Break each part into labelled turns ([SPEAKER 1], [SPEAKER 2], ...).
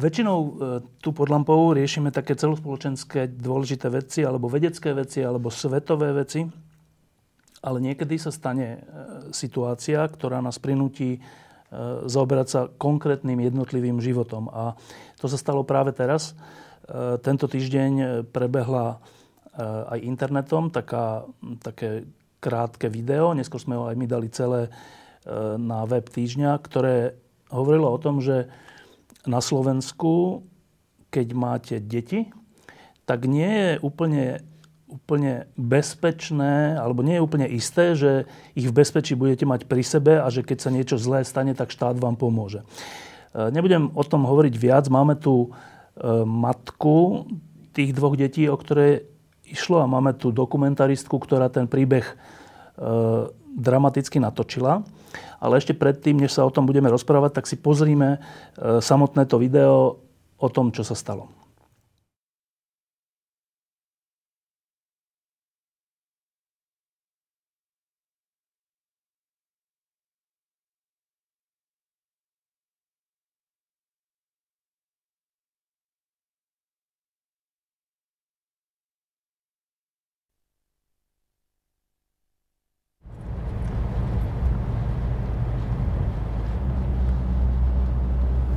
[SPEAKER 1] Väčšinou e, tu pod lampou riešime také celospoločenské dôležité veci, alebo vedecké veci, alebo svetové veci. Ale niekedy sa stane e, situácia, ktorá nás prinúti e, zaoberať sa konkrétnym jednotlivým životom. A to sa stalo práve teraz. Tento týždeň prebehla aj internetom taká, také krátke video, neskôr sme ho aj my dali celé na web týždňa, ktoré hovorilo o tom, že na Slovensku, keď máte deti, tak nie je úplne, úplne bezpečné, alebo nie je úplne isté, že ich v bezpečí budete mať pri sebe a že keď sa niečo zlé stane, tak štát vám pomôže. E, nebudem o tom hovoriť viac. Máme tu e, matku tých dvoch detí, o ktoré išlo a máme tu dokumentaristku, ktorá ten príbeh e, dramaticky natočila. Ale ešte predtým, než sa o tom budeme rozprávať, tak si pozrime e, samotné to video o tom, čo sa stalo.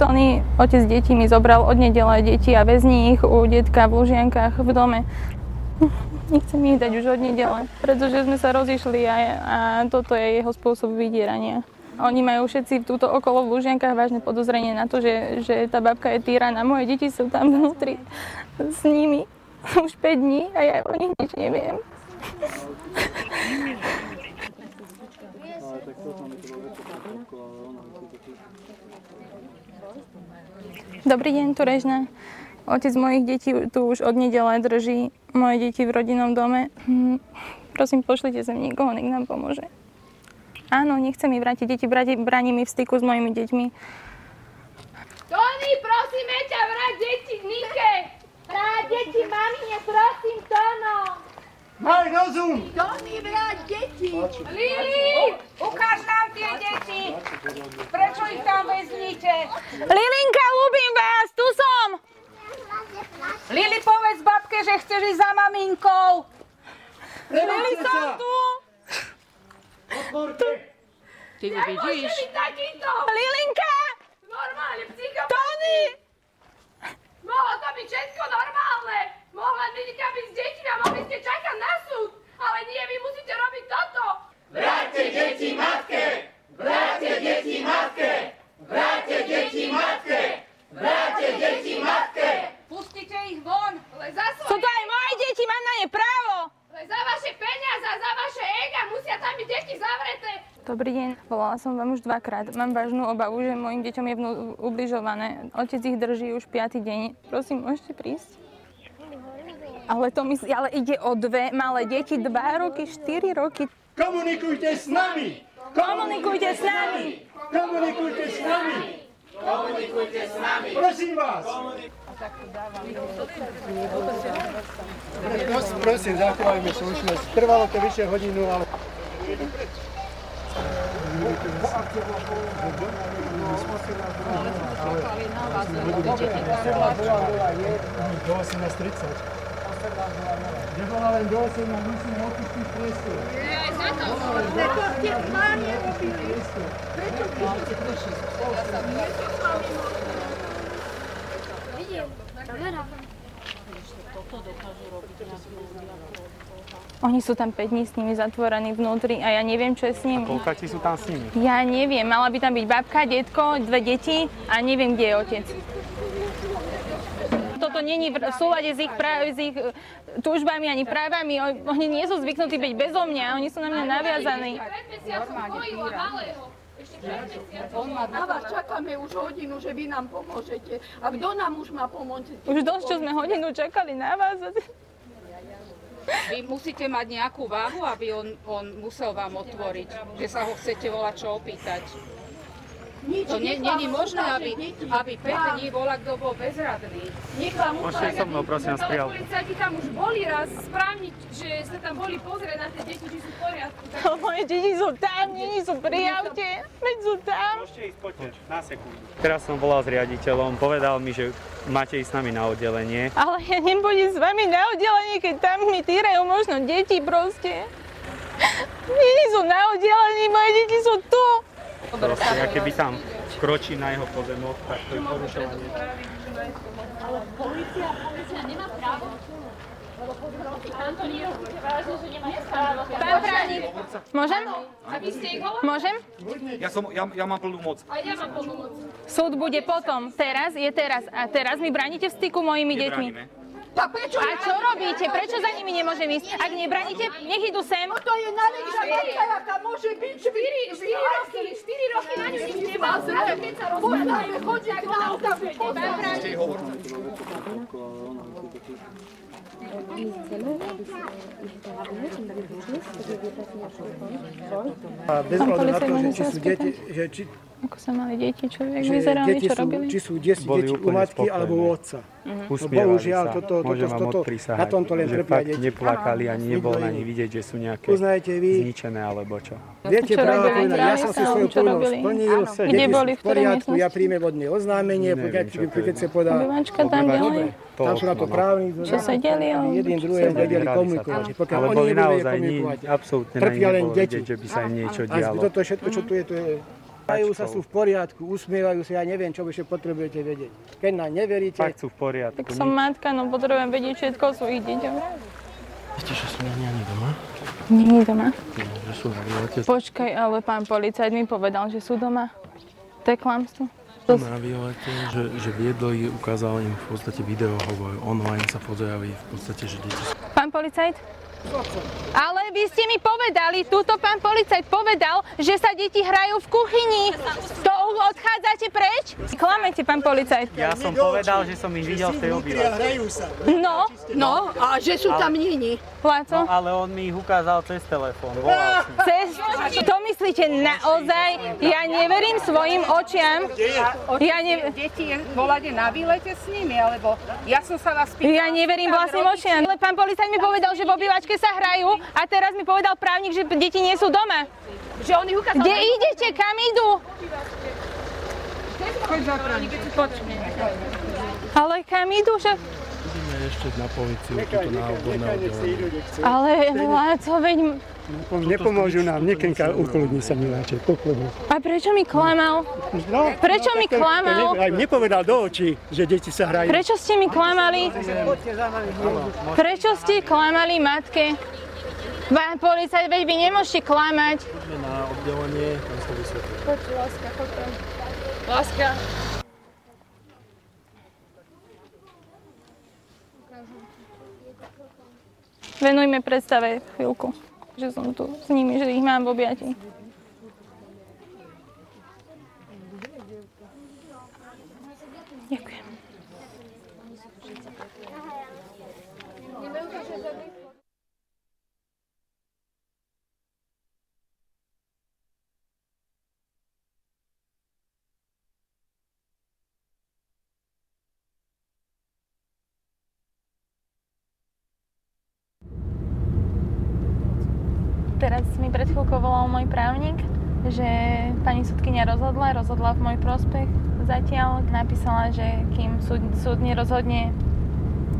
[SPEAKER 2] Tony, otec detí, mi zobral od nedele deti a väzní ich u detka v Lužiankách v dome. Nechcem ich dať už od nedele, pretože sme sa rozišli a, a toto je jeho spôsob vydierania. Oni majú všetci túto okolo v Lužiankách vážne podozrenie na to, že, že tá babka je týraná. Moje deti sú tam vnútri s nimi už 5 dní a ja o nich nič neviem. Dobrý deň, Turežna. Otec mojich detí tu už od nedele drží moje deti v rodinnom dome. Hm, prosím, pošlite sem niekoho, nech nám pomôže. Áno, nechcem mi vrátiť deti, bráni mi v styku s mojimi deťmi.
[SPEAKER 3] Tony, prosíme ťa, vráť deti Nike! Vráť deti mamine, prosím, Tono!
[SPEAKER 4] Maj rozum!
[SPEAKER 3] Tony, vráť deti!
[SPEAKER 5] Lili, ukáž nám tie deti! Prečo ich tam vezmíte?
[SPEAKER 2] Lilinka, ľúbim vás, tu som!
[SPEAKER 5] Lili, povedz babke, že chceš ísť za maminkou.
[SPEAKER 2] Lili, som tu!
[SPEAKER 4] Otvorte!
[SPEAKER 5] Ty ju
[SPEAKER 3] takýto!
[SPEAKER 2] Lilinka!
[SPEAKER 3] Normálne, psychopat!
[SPEAKER 2] Tony!
[SPEAKER 3] Mohlo to byť všetko normálne! Mohla Lilika byť s deťmi a mohli ste čakať na súd! Ale nie, vy musíte robiť toto!
[SPEAKER 4] Vráťte deti matke! Vráťte deti matke! Vráťte deti matke! Vráťte deti matke!
[SPEAKER 5] Pustite ich von.
[SPEAKER 3] Ale za
[SPEAKER 2] Sú
[SPEAKER 3] svoje...
[SPEAKER 2] to aj moje deti, mám na ne právo!
[SPEAKER 3] Ale za vaše peniaze a za vaše ega musia tam byť deti zavreté!
[SPEAKER 2] Dobrý deň, volala som vám už dvakrát. Mám vážnu obavu, že mojim deťom je vnú- ubližované. Otec ich drží už piatý deň. Prosím, môžete prísť? Ale to mi, ale ide o dve malé deti, dva roky, štyri roky.
[SPEAKER 4] Komunikujte s nami!
[SPEAKER 2] Komunikujte s nami!
[SPEAKER 4] Komunikujte s nami! Komunikujte s nami! Prosím vás! Pros- Prosím, zachovajme slušnosť. Trvalo to vyše hodinu, ale... Do 18.30. Kde bola len do 18, musíme opustiť priestor.
[SPEAKER 2] Oni sú tam 5 dní s nimi zatvorení vnútri a ja neviem, čo je s nimi.
[SPEAKER 6] Koľka ti sú tam s nimi?
[SPEAKER 2] Ja neviem, mala by tam byť babka, detko, dve deti a neviem, kde je otec. Toto není v v súlade s ich, pra- s ich e, túžbami ani právami. Oni nie sú zvyknutí byť bezo mňa, oni sú na mňa naviazaní.
[SPEAKER 3] Na vás čakáme už hodinu, že vy nám pomôžete. A kto nám už má pomôcť?
[SPEAKER 2] Už dosť, čo sme hodinu čakali na vás.
[SPEAKER 5] Vy musíte mať nejakú váhu, aby on, on musel vám otvoriť, že sa ho chcete volať čo opýtať.
[SPEAKER 3] Nič,
[SPEAKER 5] To nie, nie je možné, aby, aby 5 dní bola, kto bol bezradný.
[SPEAKER 3] Nech vám
[SPEAKER 6] Môžete so mnou, prosím vás, prijal.
[SPEAKER 7] policajti tam už boli raz správniť, že sa tam boli pozrieť na tie deti, či sú v poriadku. Tak
[SPEAKER 2] Moje deti sú tam, nie sú pri aute. Veď sú tam.
[SPEAKER 6] Môžete ísť, poďte, na sekundu. Teraz som volal s riaditeľom, povedal mi, že máte ísť s nami na oddelenie.
[SPEAKER 2] Ale ja nebudem s vami na oddelenie, keď tam mi týrajú možno deti proste. Deti sú na oddelení, moje deti sú tu.
[SPEAKER 6] Proste, ja keby tam kročí na jeho pozemok, tak to je porušovanie.
[SPEAKER 2] Pán právnik, môžem?
[SPEAKER 7] a vy ste ich volali?
[SPEAKER 2] Môžem?
[SPEAKER 8] Ja, som, ja, ja mám plnú moc.
[SPEAKER 7] A ja mám plnú moc.
[SPEAKER 2] Súd bude potom. Teraz je teraz. A teraz mi bránite v styku mojimi deťmi.
[SPEAKER 3] Tak prečo
[SPEAKER 2] A čo robíte? Prečo za nimi nemôžem ísť? Ak nebraníte, nech idú sem.
[SPEAKER 3] No to je najväčšia matka, jaká môže byť. že vy-
[SPEAKER 7] 4 roky, 4 roky na ňu nič nemá. Keď sa
[SPEAKER 3] Možno
[SPEAKER 7] rozhodne,
[SPEAKER 3] je chodiť na ústavu.
[SPEAKER 4] A bez
[SPEAKER 2] Pán
[SPEAKER 4] ohľadu na to, že či sú deti, že či,
[SPEAKER 2] Ako sa mali deti, človek
[SPEAKER 4] že
[SPEAKER 2] vyzerali,
[SPEAKER 4] deti
[SPEAKER 2] čo
[SPEAKER 4] sú,
[SPEAKER 2] robili.
[SPEAKER 4] či sú deti,
[SPEAKER 6] Boli
[SPEAKER 4] deti u matky alebo u
[SPEAKER 6] spokojné.
[SPEAKER 4] otca.
[SPEAKER 6] Usmievali
[SPEAKER 4] bohužiaľ,
[SPEAKER 6] sa.
[SPEAKER 4] toto- toto- toto-
[SPEAKER 6] odprísahať,
[SPEAKER 4] na tomto len trpia deti.
[SPEAKER 6] neplakali ani nebol
[SPEAKER 4] Nikto
[SPEAKER 6] na nich
[SPEAKER 4] iný.
[SPEAKER 6] vidieť, že sú nejaké
[SPEAKER 4] Uznajte vy,
[SPEAKER 6] zničené alebo čo.
[SPEAKER 4] viete
[SPEAKER 2] Čo
[SPEAKER 4] práve
[SPEAKER 2] robili?
[SPEAKER 4] povedať, ja som si svoju
[SPEAKER 2] čo
[SPEAKER 4] povinnosť splnil,
[SPEAKER 2] Kde
[SPEAKER 4] deti sú
[SPEAKER 2] boli, v
[SPEAKER 4] poriadku, ja príjmem od nej oznámenie,
[SPEAKER 6] čo
[SPEAKER 4] keď sa podá,
[SPEAKER 2] Obývačka tam ďalej.
[SPEAKER 6] To
[SPEAKER 4] tam sú na to
[SPEAKER 6] no.
[SPEAKER 4] právni,
[SPEAKER 2] Čo sedeli, čo
[SPEAKER 4] druhým vedeli komunikovať. Pokiaľ
[SPEAKER 6] Ale
[SPEAKER 4] oni
[SPEAKER 6] boli
[SPEAKER 4] nevedia
[SPEAKER 6] naozaj ni,
[SPEAKER 4] komunikovať, trpia len
[SPEAKER 6] nebolo
[SPEAKER 4] deti.
[SPEAKER 6] vidieť, že by sa im niečo
[SPEAKER 4] A
[SPEAKER 6] dialo.
[SPEAKER 4] toto všetko, čo tu je, to je... Majú sa, sú v poriadku, usmievajú sa, ja neviem, čo ešte potrebujete vedieť. Keď nám neveríte,
[SPEAKER 6] Fakt sú v poriadku.
[SPEAKER 2] Tak som matka, no potrebujem vedieť všetko o svojich deťoch.
[SPEAKER 9] Viete, že sú ani doma?
[SPEAKER 2] Není doma.
[SPEAKER 9] No, že sú na výlete.
[SPEAKER 2] Počkaj, ale pán policajt mi povedal, že sú doma. To je klamstvo.
[SPEAKER 9] Na výlete, že, že viedli, ukázal im v podstate videohovor, online sa pozerali v podstate, že deti sú
[SPEAKER 2] Pán policajt? Ale vy ste mi povedali, túto pán policajt povedal, že sa deti hrajú v kuchyni. To odchádzate preč? Klamete, pán policajt.
[SPEAKER 6] Ja som povedal, že som ich videl v tej obývačke.
[SPEAKER 2] No,
[SPEAKER 3] No, a že sú tam nini.
[SPEAKER 6] No, ale on mi ich ukázal cez telefón. Volal som.
[SPEAKER 2] cez, to myslíte naozaj? Ja neverím svojim očiam. Ja, ne,
[SPEAKER 5] Deti voláte na výlete s nimi, alebo ja som sa vás pýtala...
[SPEAKER 2] ja neverím vlastným očiam. Ale pán policajt mi povedal, že v obývačke sa hrajú a teraz mi povedal právnik, že deti nie sú doma.
[SPEAKER 7] Že on ich ukázal.
[SPEAKER 2] Kde idete? Kam idú? Ale kam idú? Že...
[SPEAKER 9] ideme ešte na policiu, tuto na odborné oddelenie.
[SPEAKER 2] Ale Láco, veď...
[SPEAKER 4] nepomôžu nám, nekenka, ukludni sa miláček, ukludni.
[SPEAKER 2] A prečo mi klamal?
[SPEAKER 4] No,
[SPEAKER 2] Prečo mi
[SPEAKER 4] tak to- to
[SPEAKER 2] klamal?
[SPEAKER 4] ne- Aj nepovedal do očí, že deti sa hrajú.
[SPEAKER 2] Prečo ste mi klamali? Prečo ste klamali matke? Pán policajt, veď vy nemôžete klamať.
[SPEAKER 9] Ideme na oddelenie, tam sa vysvetlí.
[SPEAKER 7] Láska.
[SPEAKER 2] Venujme predstave chvíľku, že som tu s nimi, že ich mám v objati. Ďakujem. Teraz mi pred chvíľkou volal môj právnik, že pani sudkynia rozhodla, rozhodla v môj prospech. Zatiaľ napísala, že kým súd, súd nerozhodne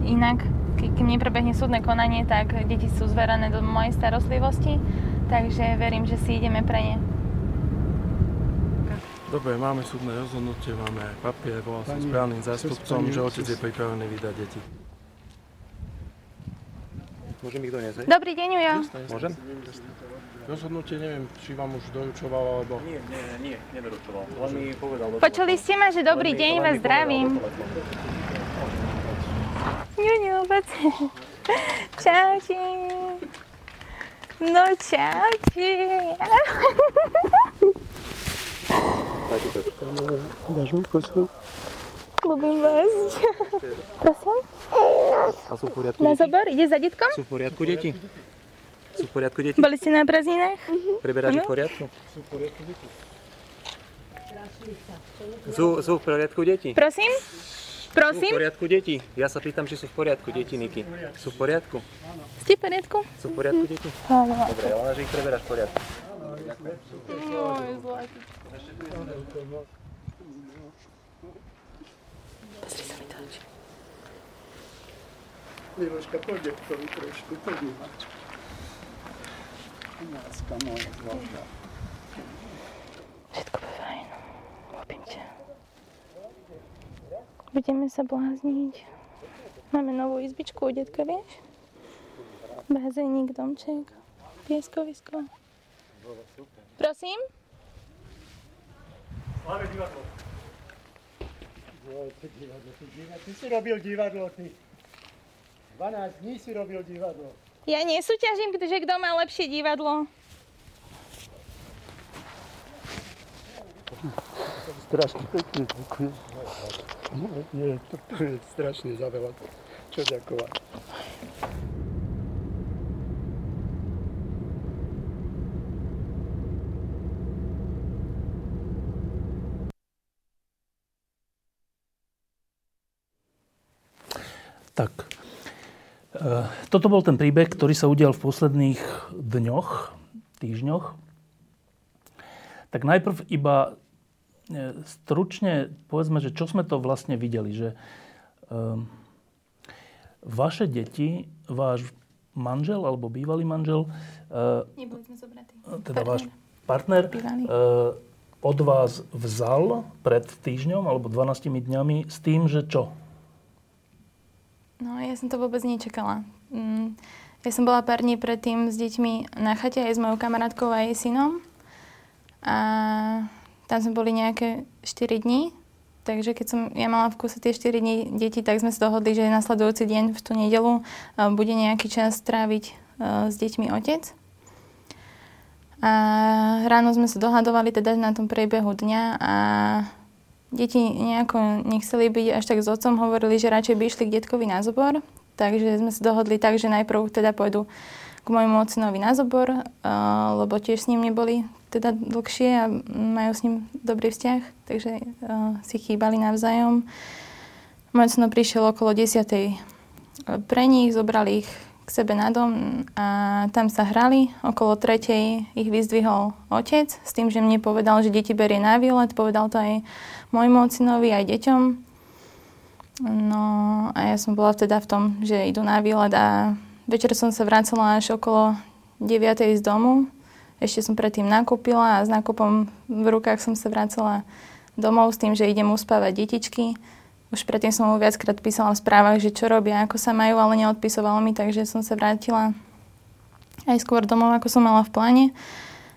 [SPEAKER 2] inak, kým neprebehne súdne konanie, tak deti sú zverané do mojej starostlivosti, takže verím, že si ideme pre ne.
[SPEAKER 9] Dobre, máme súdne rozhodnutie, máme aj papier, volal som správnym zástupcom, že otec je pripravený vydať deti.
[SPEAKER 8] Môžem ich doniesť, hej?
[SPEAKER 2] Dobrý deň, Ujo.
[SPEAKER 8] Môžem?
[SPEAKER 9] Rozhodnutie neviem, či vám už doručoval, alebo...
[SPEAKER 8] Nie, nie, nie, nedoručoval. Len mi povedal
[SPEAKER 2] Počuli ste ma, že dobrý deň, vás zdravím. Ňuňu, poď. Čaute. No čaute.
[SPEAKER 9] Dáš mu kosu?
[SPEAKER 2] Ľubím vás. Prosím?
[SPEAKER 9] A sú v poriadku
[SPEAKER 2] Na
[SPEAKER 9] deti?
[SPEAKER 2] Ide za detkom?
[SPEAKER 9] Sú v poriadku deti? Sú v poriadku deti?
[SPEAKER 2] Boli ste na prázdninách?
[SPEAKER 9] Preberáš
[SPEAKER 2] Áno.
[SPEAKER 9] v poriadku? Sú, sú v poriadku deti?
[SPEAKER 2] Prosím?
[SPEAKER 9] Sú v
[SPEAKER 2] Prosím?
[SPEAKER 9] poriadku deti? Ja sa pýtam, či sú v poriadku deti, Niky. Sú v poriadku?
[SPEAKER 2] Ste v poriadku?
[SPEAKER 9] Sú v poriadku deti?
[SPEAKER 2] Áno.
[SPEAKER 9] Dobre, ale že ich preberáš v poriadku.
[SPEAKER 2] Môj zlatý.
[SPEAKER 4] Miloška, poďte k tomu trošku, poďme. Láska moja zlatá.
[SPEAKER 2] Všetko bude fajn. Ľubím ťa. Budeme sa blázniť. Máme novú izbičku u detka, vieš? Bazénik, domček, pieskovisko. Prosím?
[SPEAKER 4] Máme divadlo. To divadlo, ty divadlo. Ty si robil divadlo, ty. 12 dní si robil divadlo.
[SPEAKER 2] Ja nesúťažím, že kto má lepšie divadlo.
[SPEAKER 4] Strašne pekne, ďakujem. Nie, nie, to, to je strašne za veľa. Čo ďakovať.
[SPEAKER 1] Tak. E, Toto bol ten príbeh, ktorý sa udial v posledných dňoch, týždňoch. Tak najprv iba e, stručne povedzme, že čo sme to vlastne videli, že um, vaše deti, váš manžel alebo bývalý manžel,
[SPEAKER 2] Neboli sme zobratí.
[SPEAKER 1] teda váš partner,
[SPEAKER 2] Bývalý.
[SPEAKER 1] od vás vzal pred týždňom alebo 12 dňami s tým, že čo?
[SPEAKER 2] No, ja som to vôbec nečakala. Mm, Ja som bola pár dní predtým s deťmi na chate aj s mojou kamarátkou a jej synom. A tam sme boli nejaké 4 dní. Takže keď som ja mala v kuse tie 4 dní deti, tak sme sa dohodli, že nasledujúci deň v tú nedelu eh, bude nejaký čas tráviť eh, s deťmi otec. A ráno sme sa dohadovali teda na tom priebehu dňa a deti nejako nechceli byť až tak s otcom, hovorili, že radšej by išli k detkovi na zobor. Takže sme sa dohodli tak, že najprv teda pôjdu k môjmu ocinovi na zobor, uh, lebo tiež s ním neboli teda dlhšie a majú s ním dobrý vzťah, takže uh, si chýbali navzájom. Môj ocino prišiel okolo 10. pre nich, zobrali ich k sebe na dom a tam sa hrali. Okolo tretej ich vyzdvihol otec s tým, že mne povedal, že deti berie na výlet. Povedal to aj môjmu ocinovi, aj deťom. No a ja som bola teda v tom, že idú na výlet a večer som sa vracala až okolo 9. z domu. Ešte som predtým nakúpila a s nákupom v rukách som sa vracala domov s tým, že idem uspávať detičky. Už predtým som mu viackrát písala v správach, že čo robia, ako sa majú, ale neodpisovalo mi, takže som sa vrátila aj skôr domov, ako som mala v pláne.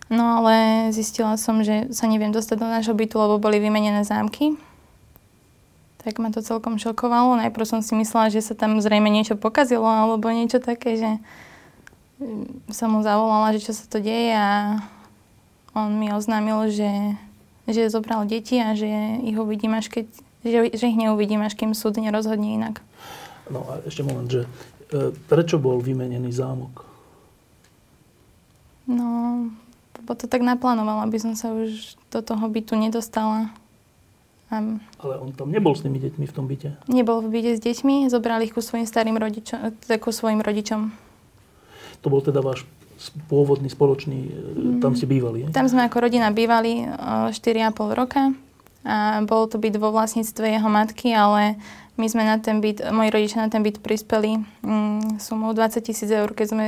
[SPEAKER 2] No ale zistila som, že sa neviem dostať do nášho bytu, lebo boli vymenené zámky. Tak ma to celkom šokovalo. Najprv som si myslela, že sa tam zrejme niečo pokazilo alebo niečo také, že mm, som mu zavolala, že čo sa to deje a on mi oznámil, že, že zobral deti a že ich uvidím až keď, že, že ich neuvidím až kým súd nerozhodne inak.
[SPEAKER 1] No a ešte moment, že e, prečo bol vymenený zámok?
[SPEAKER 2] No, lebo to tak naplánoval, aby som sa už do toho bytu nedostala. A
[SPEAKER 1] Ale on tam nebol s tými deťmi v tom byte.
[SPEAKER 2] nebol v byte s deťmi, zobrali ich ku svojim starým rodičom, teda ku svojim rodičom.
[SPEAKER 1] To bol teda váš pôvodný spoločný, mm. tam ste bývali, je?
[SPEAKER 2] Tam sme ako rodina bývali o 4,5 roka a bol to byt vo vlastníctve jeho matky, ale my sme na ten byt, moji rodičia na ten byt prispeli mm, sumou 20 tisíc eur, keď sme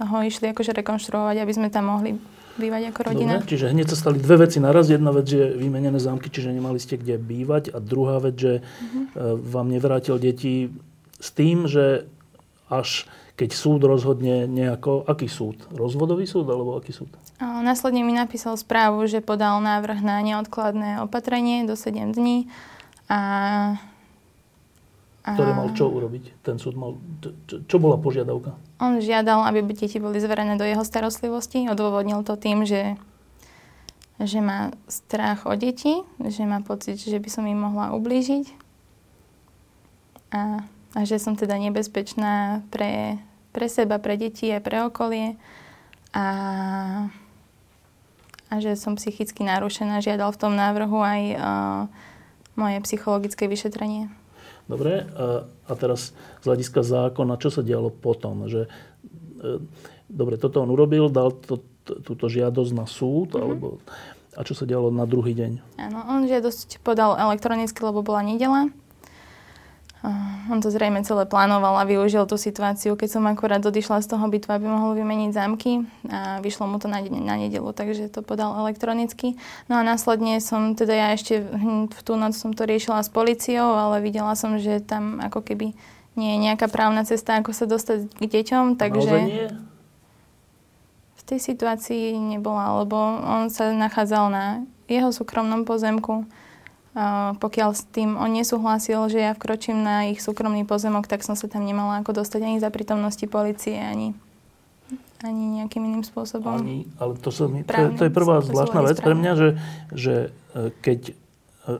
[SPEAKER 2] ho išli akože rekonštruovať, aby sme tam mohli bývať ako rodina.
[SPEAKER 1] Dobre, čiže hneď sa stali dve veci naraz. Jedna vec, že vymenené zámky, čiže nemali ste kde bývať. A druhá vec, že e, vám nevrátil deti s tým, že až keď súd rozhodne nejako... Aký súd? Rozvodový súd alebo aký súd?
[SPEAKER 2] A Následne mi napísal správu, že podal návrh na neodkladné opatrenie do 7 dní a... a
[SPEAKER 1] Ktoré mal čo urobiť? Ten súd mal... Čo, čo bola požiadavka?
[SPEAKER 2] On žiadal, aby deti boli zverené do jeho starostlivosti. Odôvodnil to tým, že že má strach o deti, že má pocit, že by som im mohla ublížiť a, a že som teda nebezpečná pre, pre seba, pre deti a pre okolie a, a že som psychicky narušená. Žiadal v tom návrhu aj uh, moje psychologické vyšetrenie.
[SPEAKER 1] Dobre, a, a teraz z hľadiska zákona, čo sa dialo potom? Že, e, dobre, toto on urobil, dal to, túto žiadosť na súd, mm-hmm. alebo a čo sa dialo na druhý deň?
[SPEAKER 2] Áno, on žiadosť podal elektronicky, lebo bola nedela. On to zrejme celé plánoval a využil tú situáciu, keď som akorát odišla z toho bytu, aby mohol vymeniť zámky a vyšlo mu to na, na nedelu, takže to podal elektronicky. No a následne som, teda ja ešte v tú noc som to riešila s policiou, ale videla som, že tam ako keby nie je nejaká právna cesta, ako sa dostať k deťom, takže... nie? v tej situácii nebola, lebo on sa nachádzal na jeho súkromnom pozemku. Pokiaľ s tým on nesúhlasil, že ja vkročím na ich súkromný pozemok, tak som sa tam nemala ako dostať ani za prítomnosti policie, ani, ani nejakým iným spôsobom. Ani,
[SPEAKER 1] ale to, sa mi, to, je, to je prvá zvláštna vec pre mňa, že, že e, keď e,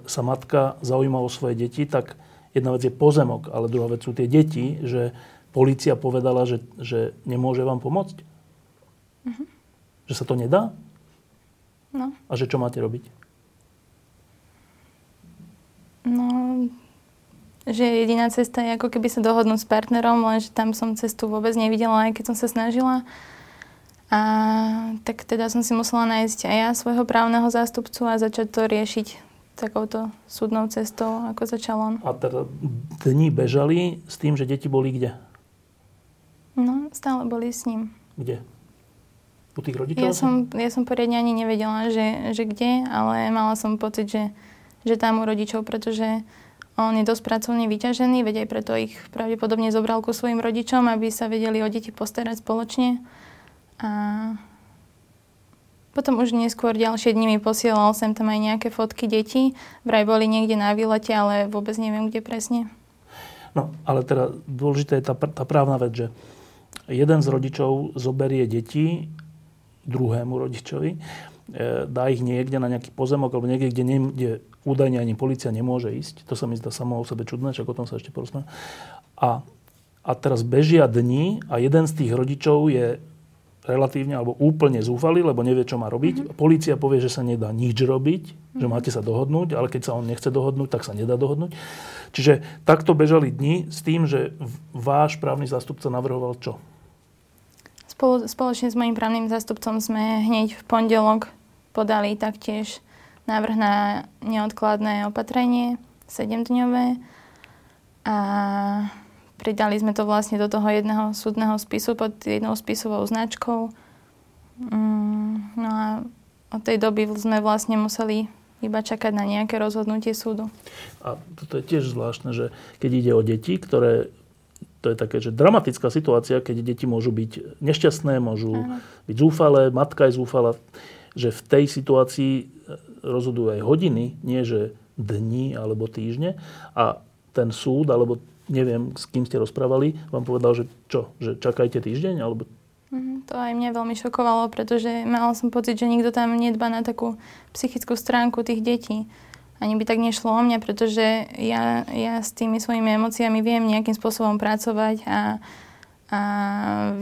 [SPEAKER 1] sa matka zaujíma o svoje deti, tak jedna vec je pozemok, ale druhá vec sú tie deti, že policia povedala, že, že nemôže vám pomôcť. Uh-huh. Že sa to nedá?
[SPEAKER 2] No.
[SPEAKER 1] A že čo máte robiť?
[SPEAKER 2] No, že jediná cesta je ako keby sa dohodnúť s partnerom, lenže tam som cestu vôbec nevidela, aj keď som sa snažila. A tak teda som si musela nájsť aj ja svojho právneho zástupcu a začať to riešiť takouto súdnou cestou, ako začal on.
[SPEAKER 1] A teda dni bežali s tým, že deti boli kde?
[SPEAKER 2] No, stále boli s ním.
[SPEAKER 1] Kde? u tých rodičov?
[SPEAKER 2] Ja som, ja som poriadne ani nevedela, že, že kde, ale mala som pocit, že, že tam u rodičov, pretože on je dosť pracovne vyťažený, veď aj preto ich pravdepodobne zobral ku svojim rodičom, aby sa vedeli o deti postarať spoločne. A potom už neskôr ďalšie dni mi posielal sem tam aj nejaké fotky detí. Vraj boli niekde na výlete, ale vôbec neviem, kde presne.
[SPEAKER 1] No, ale teda dôležitá je tá, tá právna vec, že jeden z rodičov zoberie deti druhému rodičovi, dá ich niekde na nejaký pozemok alebo niekde, kde, ne, kde údajne ani policia nemôže ísť. To sa mi zdá samo o sebe čudné, čak o tom sa ešte porozprávame. A, a teraz bežia dni a jeden z tých rodičov je relatívne alebo úplne zúfalý, lebo nevie, čo má robiť. Mm-hmm. Polícia povie, že sa nedá nič robiť, mm-hmm. že máte sa dohodnúť, ale keď sa on nechce dohodnúť, tak sa nedá dohodnúť. Čiže takto bežali dni s tým, že váš právny zástupca navrhoval čo?
[SPEAKER 2] Spolu, spoločne s mojim právnym zástupcom sme hneď v pondelok podali taktiež návrh na neodkladné opatrenie, 7-dňové. A pridali sme to vlastne do toho jedného súdneho spisu pod jednou spisovou značkou. Mm, no a od tej doby sme vlastne museli iba čakať na nejaké rozhodnutie súdu.
[SPEAKER 1] A toto je tiež zvláštne, že keď ide o deti, ktoré to je také, že dramatická situácia, keď deti môžu byť nešťastné, môžu Áno. byť zúfalé, matka je zúfala, že v tej situácii e, rozhodujú aj hodiny, nie že dni alebo týždne. A ten súd, alebo neviem, s kým ste rozprávali, vám povedal, že čo, že čakajte týždeň? Alebo...
[SPEAKER 2] Mm, to aj mňa veľmi šokovalo, pretože mal som pocit, že nikto tam nedba na takú psychickú stránku tých detí ani by tak nešlo o mňa, pretože ja, ja s tými svojimi emóciami viem nejakým spôsobom pracovať a, a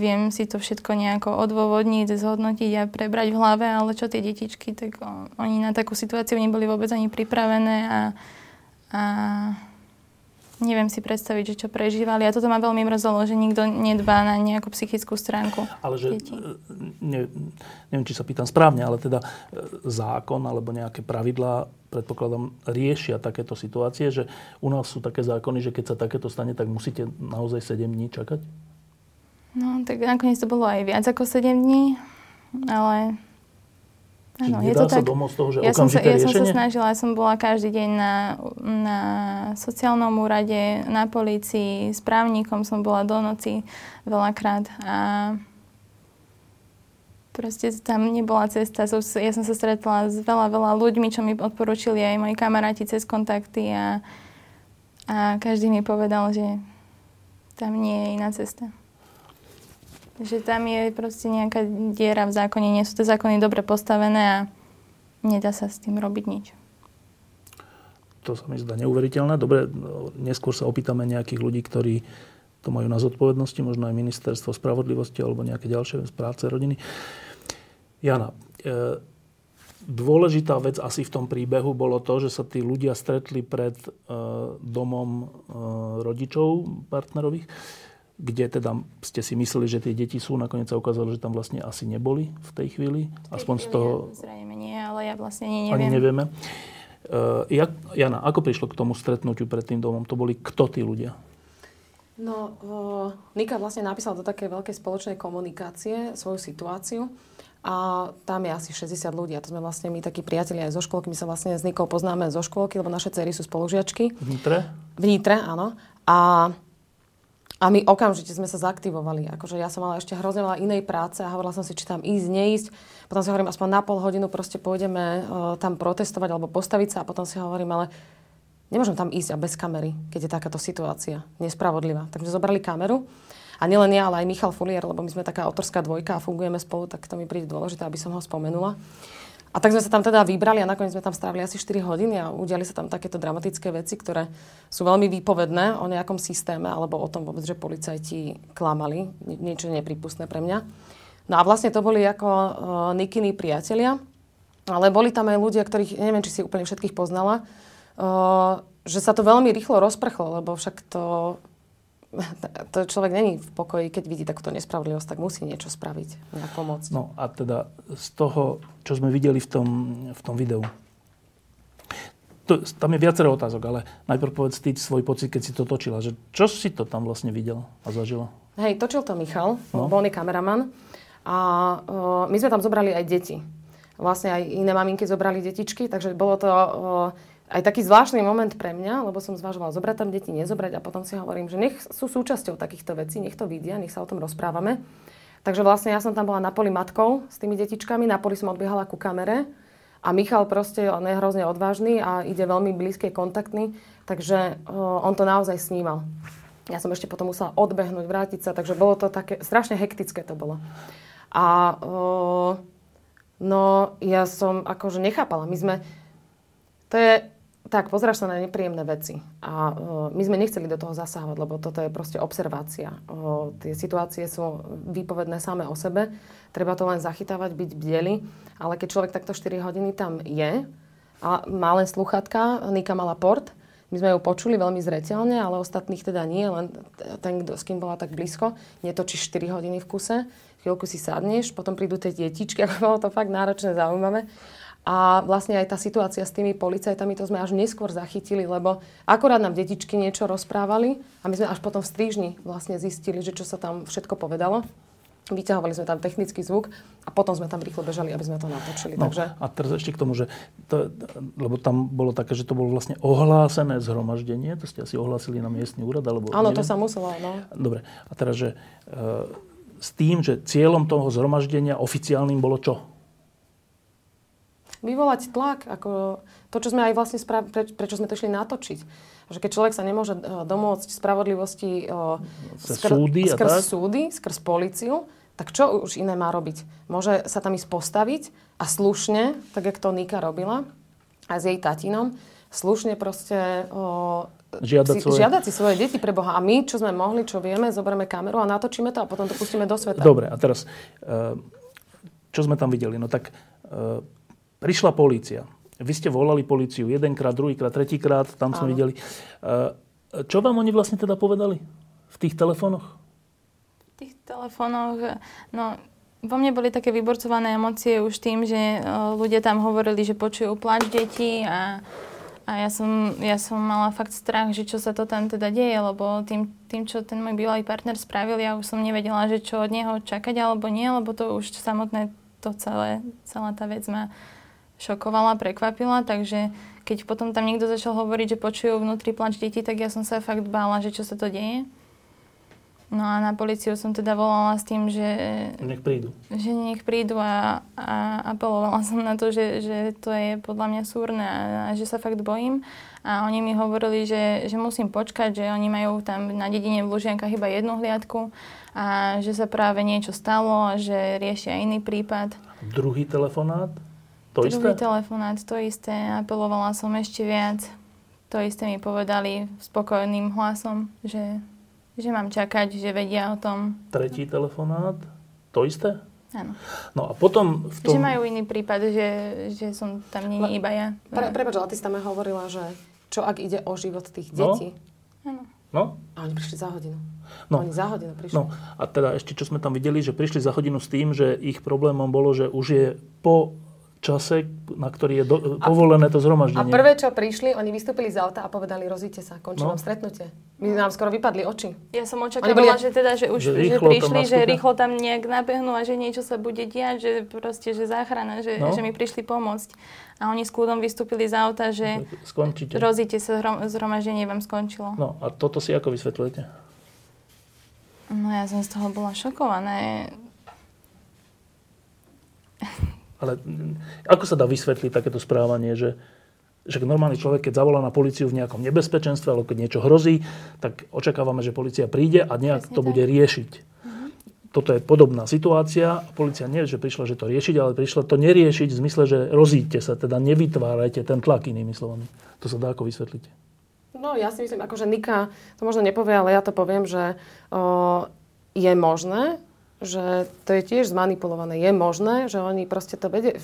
[SPEAKER 2] viem si to všetko nejako odôvodniť, zhodnotiť a prebrať v hlave, ale čo tie detičky, tak oni na takú situáciu neboli vôbec ani pripravené a, a neviem si predstaviť, že čo prežívali. A toto ma veľmi mrzelo, že nikto nedbá na nejakú psychickú stránku
[SPEAKER 1] Ale že, detí. E, ne, neviem, či sa pýtam správne, ale teda e, zákon alebo nejaké pravidlá, predpokladám, riešia takéto situácie, že u nás sú také zákony, že keď sa takéto stane, tak musíte naozaj 7 dní čakať?
[SPEAKER 2] No, tak nakoniec to bolo aj viac ako 7 dní, ale
[SPEAKER 1] Áno, je to tak. z toho, že
[SPEAKER 2] ja som sa,
[SPEAKER 1] ja
[SPEAKER 2] som sa snažila, ja som bola každý deň na, na sociálnom úrade, na polícii, s právnikom som bola do noci veľakrát a proste tam nebola cesta. Ja som sa stretla s veľa, veľa ľuďmi, čo mi odporúčili aj moji kamaráti cez kontakty a, a každý mi povedal, že tam nie je iná cesta. Že tam je proste nejaká diera v zákone, nie sú tie zákony dobre postavené a nedá sa s tým robiť nič.
[SPEAKER 1] To sa mi zdá neuveriteľné. Dobre, neskôr sa opýtame nejakých ľudí, ktorí to majú na zodpovednosti, možno aj ministerstvo spravodlivosti alebo nejaké ďalšie práce rodiny. Jana, e, dôležitá vec asi v tom príbehu bolo to, že sa tí ľudia stretli pred e, domom e, rodičov partnerových, kde teda ste si mysleli, že tie deti sú. Nakoniec sa ukázalo, že tam vlastne asi neboli v tej chvíli.
[SPEAKER 2] V tej Aspoň chvíli, z toho... Zrejme nie, ale ja vlastne nie neviem.
[SPEAKER 1] Ani nevieme. Uh, Jana, ako prišlo k tomu stretnutiu pred tým domom? To boli kto tí ľudia?
[SPEAKER 10] No, uh, Nika vlastne napísala do takej veľkej spoločnej komunikácie svoju situáciu a tam je asi 60 ľudí. A to sme vlastne my takí priatelia aj zo školky. My sa vlastne s Nikou poznáme zo školky, lebo naše cery sú spolužiačky.
[SPEAKER 1] V Nitre?
[SPEAKER 10] V Nitre, áno. A a my okamžite sme sa zaktivovali. Akože ja som mala ešte hrozne veľa inej práce a hovorila som si, či tam ísť, neísť. Potom si hovorím, aspoň na pol hodinu proste pôjdeme uh, tam protestovať alebo postaviť sa a potom si hovorím, ale nemôžem tam ísť a bez kamery, keď je takáto situácia nespravodlivá. Takže zobrali kameru. A nielen ja, ale aj Michal Fulier, lebo my sme taká autorská dvojka a fungujeme spolu, tak to mi príde dôležité, aby som ho spomenula. A tak sme sa tam teda vybrali a nakoniec sme tam strávili asi 4 hodiny a udiali sa tam takéto dramatické veci, ktoré sú veľmi výpovedné o nejakom systéme alebo o tom vôbec, že policajti klamali. Niečo nepripustné pre mňa. No a vlastne to boli ako uh, Nikiny priatelia, ale boli tam aj ľudia, ktorých, neviem, či si úplne všetkých poznala, uh, že sa to veľmi rýchlo rozprchlo, lebo však to to človek není v pokoji, keď vidí takúto nespravodlivosť, tak musí niečo spraviť, nejak pomôcť.
[SPEAKER 1] No a teda z toho, čo sme videli v tom, v tom videu, to, tam je viacero otázok, ale najprv povedz ty svoj pocit, keď si to točila. Že čo si to tam vlastne videl a zažila?
[SPEAKER 10] Hej, točil to Michal, no. bol kameraman. A uh, my sme tam zobrali aj deti. Vlastne aj iné maminky zobrali detičky, takže bolo to... Uh, aj taký zvláštny moment pre mňa, lebo som zvažovala zobrať tam deti, nezobrať a potom si hovorím, že nech sú súčasťou takýchto vecí, nech to vidia, nech sa o tom rozprávame. Takže vlastne ja som tam bola na poli matkou s tými detičkami, na poli som odbiehala ku kamere a Michal proste, on je hrozne odvážny a ide veľmi blízky, kontaktný, takže uh, on to naozaj snímal. Ja som ešte potom musela odbehnúť, vrátiť sa, takže bolo to také, strašne hektické to bolo. A uh, no, ja som akože nechápala. My sme, to je, tak, pozráš sa na nepríjemné veci. A uh, my sme nechceli do toho zasahovať, lebo toto je proste observácia. Tie situácie sú výpovedné samé o sebe. Treba to len zachytávať, byť bdeli. Ale keď človek takto 4 hodiny tam je, a má len sluchatka, Nika mala port, my sme ju počuli veľmi zreteľne, ale ostatných teda nie, len ten, s kým bola tak blízko, netočíš 4 hodiny v kuse, chvíľku si sadneš, potom prídu tie detičky, ako bolo to fakt náročné, zaujímavé. A vlastne aj tá situácia s tými policajtami, to sme až neskôr zachytili, lebo akorát nám detičky niečo rozprávali a my sme až potom v strížni vlastne zistili, že čo sa tam všetko povedalo. Vyťahovali sme tam technický zvuk a potom sme tam rýchlo bežali, aby sme to natočili.
[SPEAKER 1] No,
[SPEAKER 10] Takže...
[SPEAKER 1] A teraz ešte k tomu, že to, lebo tam bolo také, že to bolo vlastne ohlásené zhromaždenie, to ste asi ohlásili na miestny úrad, alebo
[SPEAKER 10] Áno, to sa muselo, no.
[SPEAKER 1] Dobre, a teraz, že e, s tým, že cieľom toho zhromaždenia oficiálnym bolo čo?
[SPEAKER 10] Vyvolať tlak, ako to, čo sme aj vlastne sprav- pre, prečo sme to išli natočiť. Že keď človek sa nemôže uh, domôcť spravodlivosti uh,
[SPEAKER 1] skr- súdy
[SPEAKER 10] skrz
[SPEAKER 1] tak?
[SPEAKER 10] súdy, skrz policiu, tak čo už iné má robiť? Môže sa tam ísť postaviť a slušne, tak jak to Nika robila, a s jej tatinom, slušne proste uh,
[SPEAKER 1] žiadať,
[SPEAKER 10] si,
[SPEAKER 1] svoje...
[SPEAKER 10] žiadať si svoje deti pre Boha. A my, čo sme mohli, čo vieme, zoberieme kameru a natočíme to a potom to pustíme do sveta.
[SPEAKER 1] Dobre, a teraz, čo sme tam videli? No tak Prišla polícia. Vy ste volali políciu jedenkrát, druhýkrát, tretíkrát, tam sme videli. E, čo vám oni vlastne teda povedali v tých telefónoch?
[SPEAKER 2] V tých telefónoch, no vo mne boli také vyborcované emócie už tým, že e, ľudia tam hovorili, že počujú plač detí a, a ja, som, ja som mala fakt strach, že čo sa to tam teda deje, lebo tým, tým, čo ten môj bývalý partner spravil, ja už som nevedela, že čo od neho čakať alebo nie, lebo to už samotné to celé, celá tá vec ma šokovala, prekvapila, takže keď potom tam niekto začal hovoriť, že počujú vnútri plač detí, tak ja som sa fakt bála, že čo sa to deje. No a na policiu som teda volala s tým, že...
[SPEAKER 1] Nech prídu.
[SPEAKER 2] Že nech prídu a, a apelovala som na to, že, že to je podľa mňa súrne a, a že sa fakt bojím. A oni mi hovorili, že, že musím počkať, že oni majú tam na dedine v Lužiankách iba jednu hliadku a že sa práve niečo stalo a že riešia iný prípad.
[SPEAKER 1] Druhý telefonát? To
[SPEAKER 2] Druhý
[SPEAKER 1] isté?
[SPEAKER 2] telefonát, to isté. Apelovala som ešte viac. To isté mi povedali spokojným hlasom, že, že mám čakať, že vedia o tom.
[SPEAKER 1] Tretí telefonát? To isté?
[SPEAKER 2] Áno.
[SPEAKER 1] No a potom v tom...
[SPEAKER 2] Že majú iný prípad, že, že som tam nie iba ja.
[SPEAKER 10] Pre, prepač, ale ty si tam hovorila, že čo ak ide o život tých
[SPEAKER 1] No.
[SPEAKER 10] detí?
[SPEAKER 2] Áno.
[SPEAKER 1] No,
[SPEAKER 10] A oni prišli za hodinu.
[SPEAKER 1] No.
[SPEAKER 10] Oni za hodinu prišli.
[SPEAKER 1] no a teda ešte, čo sme tam videli, že prišli za hodinu s tým, že ich problémom bolo, že už je po čase, na ktorý je do, povolené to
[SPEAKER 10] A
[SPEAKER 1] zhromaždenie.
[SPEAKER 10] prvé, čo prišli, oni vystúpili z auta a povedali, rozíďte sa, končí
[SPEAKER 1] No.
[SPEAKER 10] vám stretnutie. My nám skoro vypadli oči.
[SPEAKER 2] Ja som očakávala,
[SPEAKER 10] boli-
[SPEAKER 2] že teda, že už
[SPEAKER 1] Že
[SPEAKER 2] že prišli, že rýchlo tam nejak nabehnú a že niečo sa bude diať, že proste, že záchrana, že,
[SPEAKER 1] No.
[SPEAKER 2] že mi prišli pomôcť. A oni s kľudom vystúpili z auta, že
[SPEAKER 1] Skončíte.
[SPEAKER 2] rozíte sa, zhrom, zhromaždenie vám skončilo.
[SPEAKER 1] No a toto si ako vysvetľujete?
[SPEAKER 2] No ja som z toho bola šokovaná.
[SPEAKER 1] Ale ako sa dá vysvetliť takéto správanie, že, že normálny človek, keď zavolá na policiu v nejakom nebezpečenstve alebo keď niečo hrozí, tak očakávame, že policia príde a nejak
[SPEAKER 2] Presne
[SPEAKER 1] to
[SPEAKER 2] tak.
[SPEAKER 1] bude riešiť. Toto je podobná situácia. Policia nie, že prišla, že to riešiť, ale prišla to neriešiť v zmysle, že rozíďte sa, teda nevytvárajte ten tlak inými slovami. To sa dá ako vysvetliť.
[SPEAKER 10] No ja si myslím, akože Nika to možno nepovie, ale ja to poviem, že o, je možné, že to je tiež zmanipulované. Je možné, že oni proste to vedie,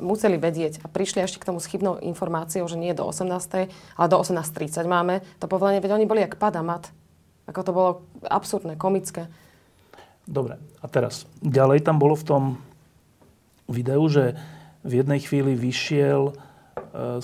[SPEAKER 10] museli vedieť a prišli ešte k tomu s chybnou informáciou, že nie do 18. ale do 18.30 máme to povolenie, veď oni boli jak padamat. Ako to bolo absurdné, komické.
[SPEAKER 1] Dobre, a teraz ďalej tam bolo v tom videu, že v jednej chvíli vyšiel e,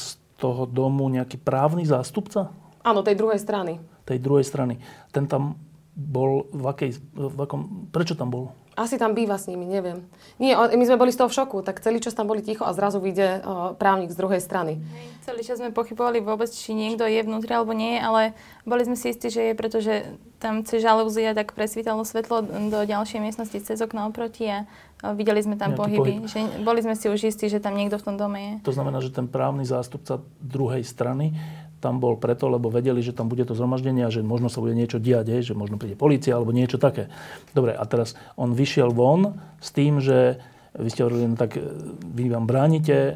[SPEAKER 1] z toho domu nejaký právny zástupca
[SPEAKER 10] Áno, tej druhej strany.
[SPEAKER 1] tej druhej strany. Ten tam bol v akej, v akom, prečo tam bol?
[SPEAKER 10] Asi tam býva s nimi, neviem. Nie, my sme boli z toho v šoku, tak celý čas tam boli ticho a zrazu vyjde právnik z druhej strany.
[SPEAKER 2] Celý čas sme pochybovali vôbec, či niekto je vnútri alebo nie, ale boli sme si istí, že je, pretože tam cez žalúzia tak presvítalo svetlo do ďalšej miestnosti cez okno oproti a videli sme tam pohyby.
[SPEAKER 1] pohyb.
[SPEAKER 2] Že boli sme si už istí, že tam niekto v tom dome je.
[SPEAKER 1] To znamená, že ten právny zástupca druhej strany tam bol preto, lebo vedeli, že tam bude to zhromaždenie a že možno sa bude niečo diať, že možno príde policia alebo niečo také. Dobre, a teraz on vyšiel von s tým, že vy ste hovorili, no tak e, vy vám bránite e,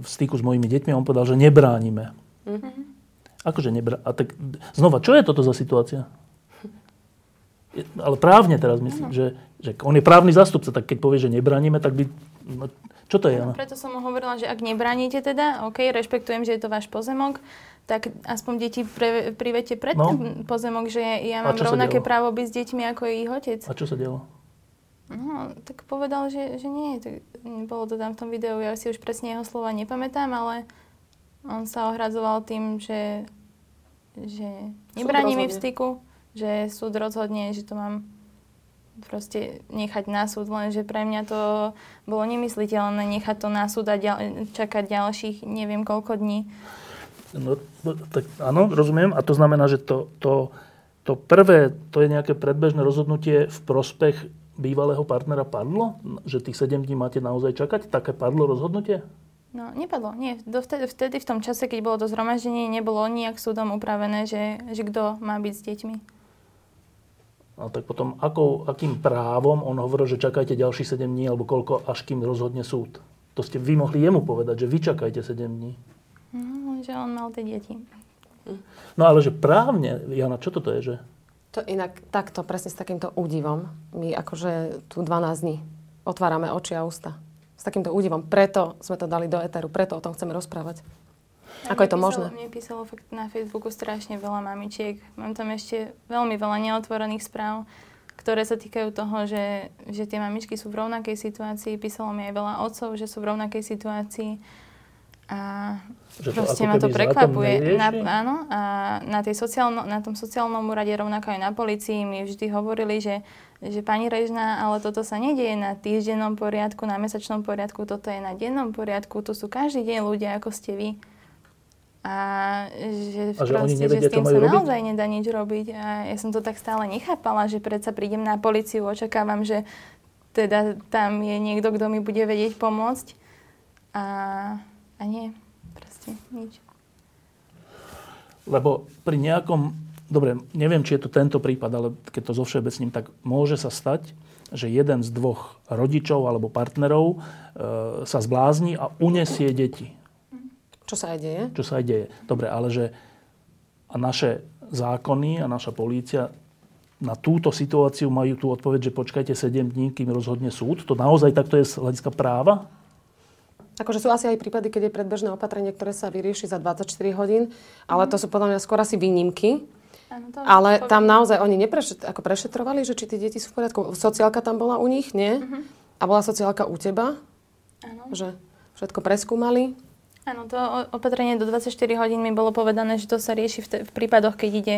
[SPEAKER 1] v styku s mojimi deťmi a on povedal, že nebránime. Akože nebrá... A tak znova, čo je toto za situácia? Ale právne teraz myslím, že, že on je právny zástupca, tak keď povie, že nebránime, tak by... No, čo to je? Jana?
[SPEAKER 2] Preto som mu hovorila, že ak nebránite teda, OK, rešpektujem, že je to váš pozemok, tak aspoň deti pre, privete pred
[SPEAKER 1] No.
[SPEAKER 2] ten pozemok, že ja mám rovnaké
[SPEAKER 1] dialo?
[SPEAKER 2] právo byť s deťmi, ako je ich otec.
[SPEAKER 1] A čo sa dialo?
[SPEAKER 2] No, tak povedal, že, že nie. Tak bolo to tam v tom videu, ja si už presne jeho slova nepamätám, ale on sa ohradzoval tým, že, že nebráni mi v styku, že súd rozhodne, že to mám proste nechať na súd, lenže pre mňa to bolo nemysliteľné nechať to na súd a ďal, čakať ďalších neviem koľko dní.
[SPEAKER 1] No, no, tak áno, rozumiem. A to znamená, že to, to, to prvé, to je nejaké predbežné rozhodnutie v prospech bývalého partnera padlo? Že tých 7 dní máte naozaj čakať? Také padlo rozhodnutie?
[SPEAKER 2] No, nepadlo. Nie. Dovtedy, vtedy, v tom čase, keď bolo to zhromaždenie, nebolo nijak súdom upravené, že, že kto má byť s deťmi.
[SPEAKER 1] A tak potom, akou, akým právom on hovoril, že čakajte ďalších 7 dní, alebo koľko, až kým rozhodne súd? To ste vy mohli jemu povedať, že vy čakajte 7 dní.
[SPEAKER 2] No, že on mal tie deti.
[SPEAKER 1] No ale že právne, Jana, čo toto je? Že?
[SPEAKER 10] To inak takto, presne s takýmto údivom, my akože tu 12 dní otvárame oči a ústa. S takýmto údivom. Preto sme to dali do eteru, preto o tom chceme rozprávať.
[SPEAKER 2] A
[SPEAKER 10] Ako je to možné?
[SPEAKER 2] Mne písalo fakt na Facebooku strašne veľa mamičiek. Mám tam ešte veľmi veľa neotvorených správ, ktoré sa týkajú toho, že, že tie mamičky sú v rovnakej situácii. Písalo mi aj veľa otcov, že sú v rovnakej situácii. A
[SPEAKER 1] Že to
[SPEAKER 2] proste ma to prekvapuje. Na, áno, a na, tej sociálno, na tom sociálnom úrade, rovnako aj na policii, mi vždy hovorili, že, že pani Režná, ale toto sa nedieje na týždennom poriadku, na mesačnom poriadku, toto je na dennom poriadku, tu sú každý deň ľudia, ako ste vy. A že,
[SPEAKER 1] A že oni
[SPEAKER 2] proste,
[SPEAKER 1] nevedia,
[SPEAKER 2] že s tým sa
[SPEAKER 1] robiť?
[SPEAKER 2] naozaj nedá nič robiť. A ja som to tak stále nechápala, že predsa prídem na policiu, očakávam, že teda tam je niekto, kto mi bude vedieť pomôcť. A, a nie, proste nič.
[SPEAKER 1] Lebo pri nejakom, dobre, neviem, či je to tento prípad, ale keď to zo všeobecním, tak môže sa stať, že jeden z dvoch rodičov alebo partnerov e, sa zblázni a unesie deti.
[SPEAKER 10] Čo sa aj deje?
[SPEAKER 1] Čo sa aj deje. Dobre, ale že a naše zákony a naša polícia na túto situáciu majú tú odpoveď, že počkajte 7 dní, kým rozhodne súd. To naozaj takto je z hľadiska práva?
[SPEAKER 10] Akože sú asi aj prípady, keď je predbežné opatrenie, ktoré sa vyrieši za 24 hodín, ale to sú podľa mňa skôr asi výnimky. Ale
[SPEAKER 2] poviem.
[SPEAKER 10] tam naozaj oni neprešet, ako prešetrovali, že či tie deti sú v poriadku. Sociálka tam bola u nich, nie? A bola sociálka u teba?
[SPEAKER 2] Áno.
[SPEAKER 10] Že všetko preskúmali?
[SPEAKER 2] Áno, to opatrenie do 24 hodín mi bolo povedané, že to sa rieši v, te- v prípadoch, keď ide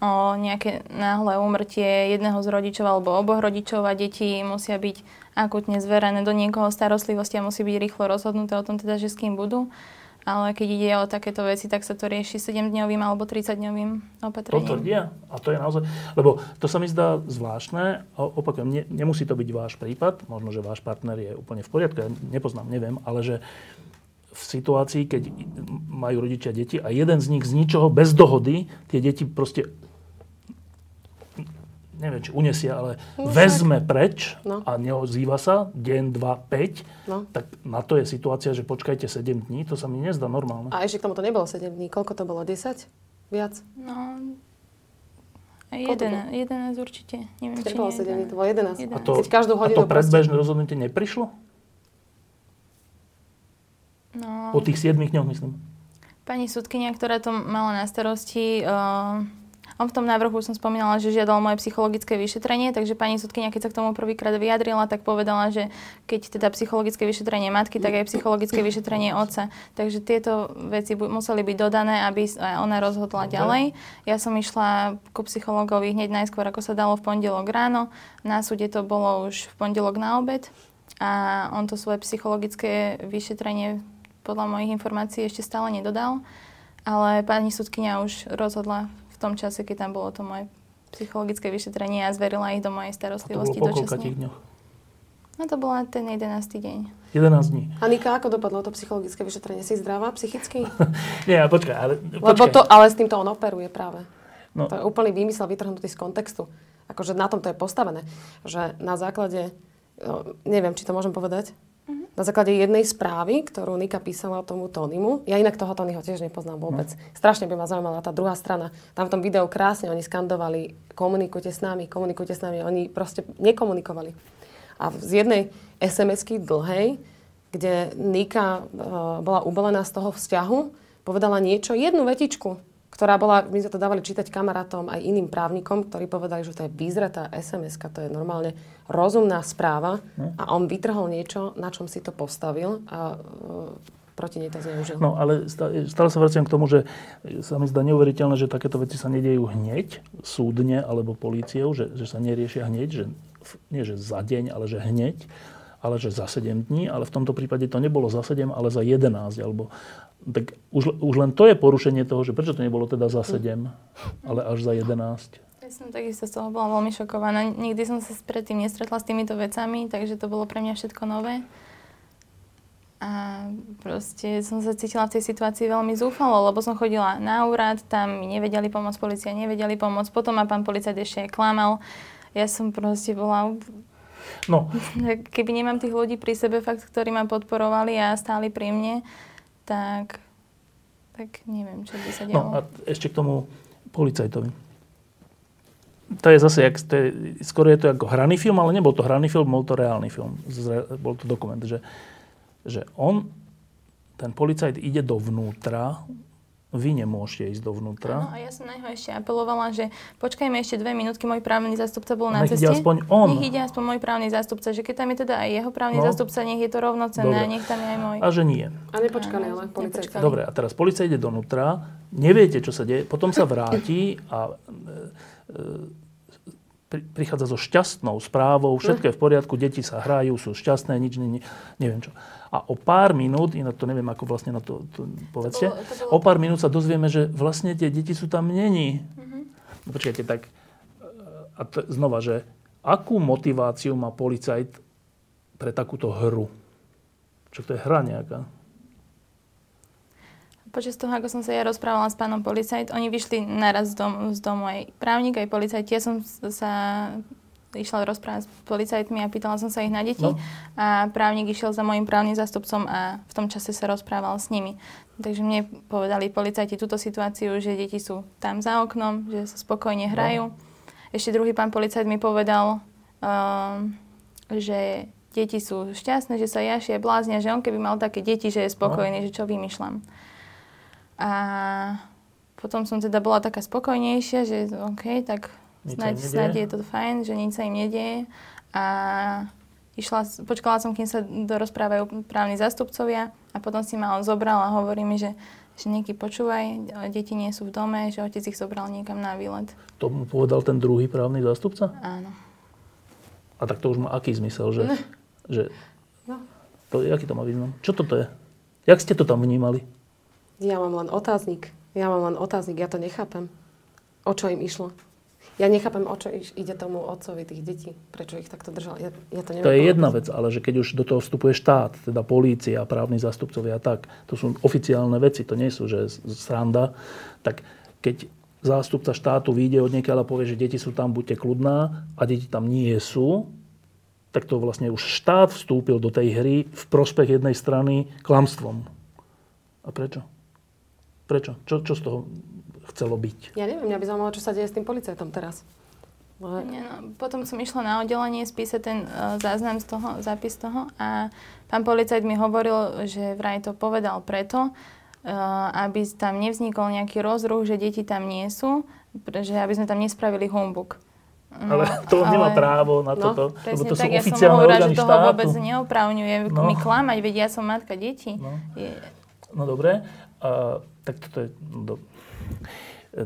[SPEAKER 2] o nejaké náhle úmrtie jedného z rodičov alebo oboch rodičov a deti musia byť akutne zverené do niekoho starostlivosti a musí byť rýchlo rozhodnuté o tom teda, že s kým budú. Ale keď ide o takéto veci, tak sa to rieši 7-dňovým alebo 30-dňovým
[SPEAKER 1] To
[SPEAKER 2] opatrením.
[SPEAKER 1] tvrdia. A to je naozaj... Lebo to sa mi zdá zvláštne. Opakujem, ne, nemusí to byť váš prípad. Možno, že váš partner je úplne v poriadku. Ja nepoznám, neviem. Ale že v situácii, keď majú rodičia deti a jeden z nich z ničoho, bez dohody, tie deti proste neviem, či unesie, ale
[SPEAKER 10] No,
[SPEAKER 1] vezme preč
[SPEAKER 10] No.
[SPEAKER 1] a neozýva sa deň, dva, 5,
[SPEAKER 10] No.
[SPEAKER 1] tak na to je situácia, že počkajte 7 dní, to sa mi nezdá normálne.
[SPEAKER 10] A ešte k tomu to nebolo 7 dní. Koľko to bolo? 10? Viac?
[SPEAKER 2] No,
[SPEAKER 10] Koľko to
[SPEAKER 2] 11, 11 určite. Neviem, či
[SPEAKER 10] bolo
[SPEAKER 2] nie
[SPEAKER 10] 7 dní, to bolo 11.
[SPEAKER 1] A
[SPEAKER 2] 11.
[SPEAKER 1] to,
[SPEAKER 10] Keď každú
[SPEAKER 1] a
[SPEAKER 10] hodinu
[SPEAKER 1] to
[SPEAKER 10] proste-
[SPEAKER 1] predbežné rozhodnutie neprišlo?
[SPEAKER 2] No,
[SPEAKER 1] Po tých 7 dňoch, myslím.
[SPEAKER 2] Pani sudkynia, ktorá to mala na starosti, uh, on v tom návrhu som spomínala, že žiadal moje psychologické vyšetrenie, takže pani sudkynia, keď sa k tomu prvýkrát vyjadrila, tak povedala, že keď teda psychologické vyšetrenie matky, tak aj psychologické vyšetrenie otca. Takže tieto veci bu- museli byť dodané, aby ona rozhodla ďalej. Ja som išla ku psychologovi hneď najskôr, ako sa dalo v pondelok ráno. Na súde to bolo už v pondelok na obed a on to svoje psychologické vyšetrenie podľa mojich informácií ešte stále nedodal, ale pani sudkynia už rozhodla v tom čase, keď tam bolo to moje psychologické vyšetrenie a zverila ich do mojej
[SPEAKER 1] A to bolo
[SPEAKER 2] starostlivosti dočasne.
[SPEAKER 1] dňoch?
[SPEAKER 2] No to bola ten 11. deň.
[SPEAKER 1] 11 dní.
[SPEAKER 10] Anika, ako dopadlo to psychologické vyšetrenie? Si zdravá psychicky?
[SPEAKER 1] Nie, počkaj, ale...
[SPEAKER 10] Lebo
[SPEAKER 1] Počkaj.
[SPEAKER 10] to, ale s týmto on operuje práve.
[SPEAKER 1] No.
[SPEAKER 10] To je úplný výmysel vytrhnutý z kontextu. Akože na tom to je postavené. Že na základe, o, neviem, či to môžem povedať, na základe jednej správy, ktorú Nika písala tomu Tonymu. Ja inak toho Tonyho tiež nepoznám vôbec. Strašne by ma zaujímala tá druhá strana. Tam v tom videu krásne oni skandovali komunikujte s nami, komunikujte s nami. Oni proste nekomunikovali. A z jednej SMS-ky dlhej, kde Nika e, bola ubolená z toho vzťahu, povedala niečo, jednu vetičku, ktorá bola, my sme to dávali čítať kamarátom aj iným právnikom, ktorí povedali, že to je vyzretá sms to je normálne rozumná správa. A on vytrhol niečo, na čom si to postavil a e, proti nej to zneužil.
[SPEAKER 1] No ale stále, sa vraciam k tomu, že sa mi zdá neuveriteľné, že takéto veci sa nedejú hneď, súdne alebo políciou, že, že sa neriešia hneď, že nie že za deň, ale že hneď, ale že za 7 dní, ale v tomto prípade to nebolo za 7, ale za 11, alebo tak už, už len to je porušenie toho, že prečo to nebolo teda za 7, ale až za 11.
[SPEAKER 2] Ja som takisto z toho bola veľmi šokovaná. Nikdy som sa predtým nestretla s týmito vecami, takže to bolo pre mňa všetko nové. A proste som sa cítila v tej situácii veľmi zúfalo, lebo som chodila na úrad, tam mi nevedeli pomôcť, policia nevedeli pomôcť, potom ma pán policajt ešte klamal. Ja som proste bola...
[SPEAKER 1] No,
[SPEAKER 2] Keby nemám tých ľudí pri sebe, fakt, ktorí ma podporovali a stáli pri mne, tak, tak neviem, čo by sa dialo.
[SPEAKER 1] no a ešte k tomu policajtovi. To je zase, jak, to je, skoro je to ako hraný film, ale nebol to hraný film, bol to reálny film. Zre, bol to dokument, že, že on, ten policajt ide dovnútra, vy nemôžete ísť
[SPEAKER 2] Áno,
[SPEAKER 1] dovnútra.
[SPEAKER 2] a ja som na neho ešte apelovala, že počkajme ešte dve minútky, môj právny zástupca bol na
[SPEAKER 1] Nech ide
[SPEAKER 2] ceste.
[SPEAKER 1] aspoň on.
[SPEAKER 2] Nech ide aspoň môj právny zástupca, že keď tam je teda aj jeho právny
[SPEAKER 1] No.
[SPEAKER 2] zástupca, nech je to rovnocenné a nech tam je aj môj.
[SPEAKER 1] A že nie.
[SPEAKER 10] A nepočkali, ale policajt.
[SPEAKER 1] Dobre, a teraz policajt ide donútra, neviete, čo sa deje, potom sa vráti a e, e, prichádza so šťastnou správou, všetko je v poriadku, deti sa hrajú, sú šťastné, nič není, neviem čo. A o pár minút, inak to neviem, ako vlastne na to, to povedzte,
[SPEAKER 2] To bolo- to bolo-
[SPEAKER 1] o pár minút sa dozvieme, že vlastne tie deti sú tam není.
[SPEAKER 2] Mhm.
[SPEAKER 1] No počkajte, tak a to, znova, že akú motiváciu má policajt pre takúto hru? Čo to je hra nejaká?
[SPEAKER 2] Počas toho, ako som sa ja rozprávala s pánom policajt, oni vyšli naraz z domu, z domu aj právnik, aj policajt. Ja som sa išla rozprávať s policajtmi a pýtala som sa ich na deti.
[SPEAKER 1] No.
[SPEAKER 2] A právnik išiel za mojim právnym zástupcom a v tom čase sa rozprával s nimi. Takže mne povedali policajti túto situáciu, že deti sú tam za oknom, že sa spokojne hrajú. Ešte druhý pán policajt mi povedal, um, že deti sú šťastné, že sa jašia, bláznia, že on keby mal také deti, že je spokojný, že čo vymýšľam. A potom som teda bola taká spokojnejšia, že OK, tak snáď, snáď je to fajn, že nič sa im nedieje. A išla, počkala som, kým sa dorozprávajú právni zástupcovia a potom si ma on zobral a hovorí mi, že, že nieký počúvaj, deti nie sú v dome, že otec ich zobral niekam na výlet.
[SPEAKER 1] To mu povedal ten druhý právny zástupca?
[SPEAKER 2] Áno.
[SPEAKER 1] A tak to už má aký zmysel, že...
[SPEAKER 10] Ne.
[SPEAKER 1] že
[SPEAKER 10] No.
[SPEAKER 1] to, aký to má význam? Čo toto je? Jak ste to tam vnímali?
[SPEAKER 10] Ja mám len otáznik. Ja mám len otáznik, ja to nechápem. O čo im išlo? Ja nechápem, o čo ide tomu otcovi tých detí. Prečo ich takto držal. Ja, ja to neviem.
[SPEAKER 1] To je
[SPEAKER 10] povedať.
[SPEAKER 1] jedna vec, ale že keď už do toho vstupuje štát, teda polícia, právni zástupcovia a tak, to sú oficiálne veci, to nie sú, že sranda, tak keď zástupca štátu vyjde od niekiaľ a povie, že deti sú tam, buďte kľudná a deti tam nie sú, tak to vlastne už štát vstúpil do tej hry v prospech jednej strany klamstvom. A prečo? Prečo? Čo, čo z toho chcelo byť?
[SPEAKER 10] Ja neviem, mňa by zaujímalo, čo sa deje s tým policajtom teraz. Ale...
[SPEAKER 2] Nie, no, potom som išla na oddelenie spísať ten uh, záznam z toho, zápis toho a pán policajt mi hovoril, že vraj to povedal preto, uh, aby tam nevznikol nejaký rozruch, že deti tam nie sú, že aby sme tam nespravili humbuk. No,
[SPEAKER 1] Ale to on nemá právo na
[SPEAKER 10] No,
[SPEAKER 1] toto, lebo to sú
[SPEAKER 2] tak, ja som
[SPEAKER 1] oficiálne
[SPEAKER 2] hovorila,
[SPEAKER 1] orgány
[SPEAKER 2] že toho
[SPEAKER 1] štátu.
[SPEAKER 2] vôbec neopravňuje
[SPEAKER 1] No.
[SPEAKER 2] mi klamať, veď ja som matka detí.
[SPEAKER 1] No.
[SPEAKER 2] Je,
[SPEAKER 1] No dobre, a, tak toto je... No, do, e,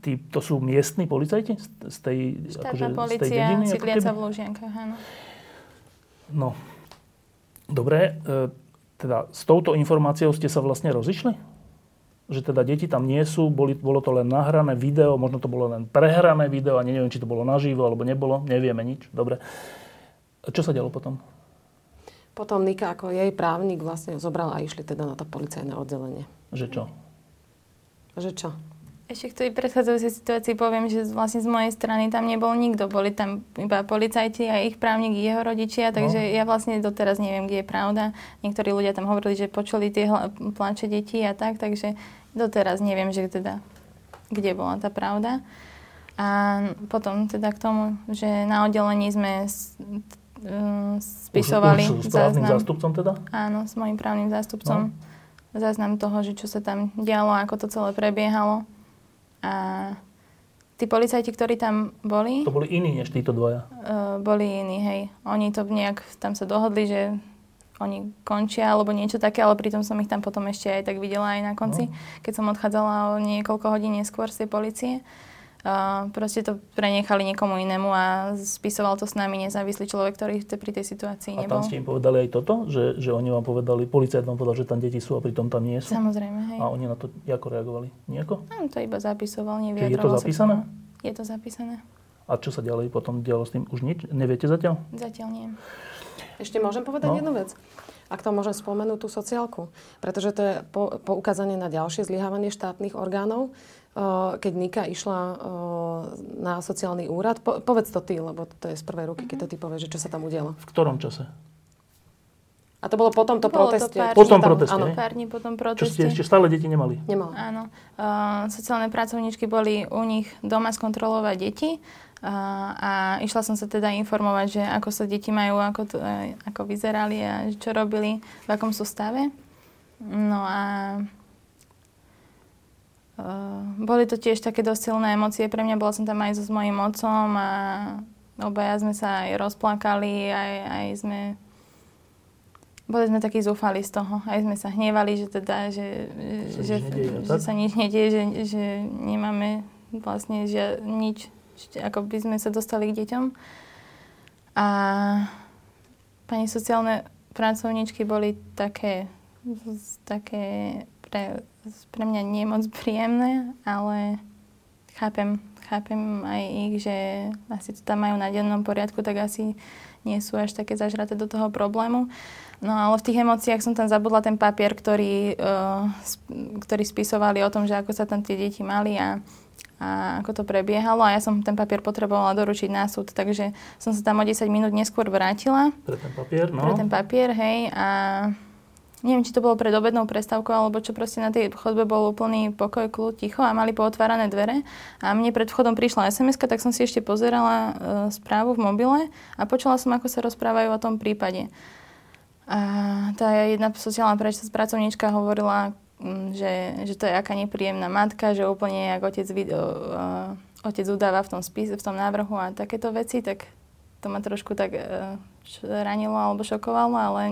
[SPEAKER 1] tí, to sú miestni policajti z, tej,
[SPEAKER 2] štátna
[SPEAKER 1] akože, z tej
[SPEAKER 2] policia,
[SPEAKER 1] dediny?
[SPEAKER 2] sídliaca v Lužiankách, áno.
[SPEAKER 1] No, dobre, e, teda s touto informáciou ste sa vlastne rozišli? Že teda deti tam nie sú, boli, bolo to len nahrané video, možno to bolo len prehrané video a neviem, či to bolo naživo alebo nebolo, nevieme nič, dobre. A čo sa dialo potom?
[SPEAKER 10] Potom Nika ako jej právnik vlastne zobral a išli teda na to policajné oddelenie.
[SPEAKER 1] Že čo?
[SPEAKER 10] Že čo?
[SPEAKER 2] Ešte k tej predchádzajúcej situácii poviem, že vlastne z mojej strany tam nebol nikto. Boli tam iba policajti a ich právnik, jeho rodičia, takže
[SPEAKER 1] No.
[SPEAKER 2] ja vlastne doteraz neviem, kde je pravda. Niektorí ľudia tam hovorili, že počuli tie hla- pláče detí a tak, takže doteraz neviem, že teda, kde bola tá pravda. A potom teda k tomu, že na oddelení sme s, um, spisovali
[SPEAKER 1] Už, už s právnym
[SPEAKER 2] záznam.
[SPEAKER 1] zástupcom teda?
[SPEAKER 2] Áno, s mojim právnym zástupcom. Záznam toho, že čo sa tam dialo, ako to celé prebiehalo. A tí policajti, ktorí tam boli,
[SPEAKER 1] To boli iní než títo dvaja.
[SPEAKER 2] uh, boli iní, hej. Oni to nejak tam sa dohodli, že oni končia alebo niečo také, ale pritom som ich tam potom ešte aj tak videla aj na konci, keď som odchádzala o niekoľko hodín neskôr z tej policie. Uh, proste to prenechali niekomu inému a spisoval to s nami nezávislý človek, ktorý pri tej situácii
[SPEAKER 1] A
[SPEAKER 2] nebol.
[SPEAKER 1] tam ste im povedali aj toto? Že, že oni vám povedali, policajt vám povedal, že tam deti sú a pritom tam nie sú?
[SPEAKER 2] Samozrejme, hej.
[SPEAKER 1] A oni na to ako reagovali? Nejako?
[SPEAKER 2] On to iba zapisoval,
[SPEAKER 1] Čiže je to
[SPEAKER 2] nevyjadroval sa
[SPEAKER 1] zapísané?
[SPEAKER 2] tomu. Je to zapísané.
[SPEAKER 1] A čo sa ďalej potom dialo s tým? Už nič? Neviete zatiaľ?
[SPEAKER 2] Zatiaľ nie.
[SPEAKER 10] Ešte môžem povedať
[SPEAKER 1] No.
[SPEAKER 10] jednu vec? Ak to môžem spomenúť, tú sociálku. Pretože to je po, poukázanie na ďalšie zlyhávanie štátnych orgánov. Keď Nika išla na sociálny úrad, po, povedz to ty, lebo to je z prvej ruky, keď to ty povieš, čo sa tam udialo.
[SPEAKER 1] V ktorom čase?
[SPEAKER 10] A to bolo po tomto
[SPEAKER 2] Bolo to
[SPEAKER 10] proteste.
[SPEAKER 2] pár
[SPEAKER 1] Po
[SPEAKER 10] čo
[SPEAKER 1] tom
[SPEAKER 10] tam-
[SPEAKER 1] proteste,
[SPEAKER 10] Áno?
[SPEAKER 2] Pár dní po tom
[SPEAKER 1] Čo
[SPEAKER 2] proteste.
[SPEAKER 1] ste ešte stále deti nemali?
[SPEAKER 10] nemala.
[SPEAKER 2] Áno. Uh, sociálne pracovníčky boli u nich doma skontrolovať deti uh, a išla som sa teda informovať, že ako sa deti majú, ako, to, uh, ako vyzerali a čo robili, v akom sú stave. No a boli to tiež také dosť silné emócie pre mňa. Bola som tam aj so s mojím otcom a obaja sme sa aj rozplakali, aj, aj sme boli sme takí zúfali z toho. Aj sme sa hnevali, že teda, že, že,
[SPEAKER 1] nič nedieje,
[SPEAKER 2] že sa nič nedieje, že, že nemáme vlastne žia, nič, ako by sme sa dostali k deťom. A pani sociálne pracovníčky boli také, také pre, pre mňa nie moc príjemné, ale chápem, chápem aj ich, že asi to tam majú na dennom poriadku, tak asi nie sú až také zažraté do toho problému. No ale v tých emóciách som tam zabudla ten papier, ktorý, uh, sp- ktorý spisovali o tom, že ako sa tam tie deti mali a, a a ako to prebiehalo a ja som ten papier potrebovala doručiť na súd, takže som sa tam o 10 minút neskôr vrátila.
[SPEAKER 1] Pre ten papier, no.
[SPEAKER 2] Pre ten papier, hej. A neviem, či to bolo pred obednou prestávkou, alebo čo proste na tej chodbe bol úplný pokoj, kľud, ticho a mali pootvárané dvere. A mne pred vchodom prišla sms tak som si ešte pozerala e, správu v mobile a počula som, ako sa rozprávajú o tom prípade. A tá jedna sociálna pracovníčka hovorila, Mm, že, že to je aká nepríjemná matka, že úplne jak otec, uh, otec udáva v tom spise, v tom návrhu a takéto veci, tak to ma trošku tak uh, ranilo alebo šokovalo, ale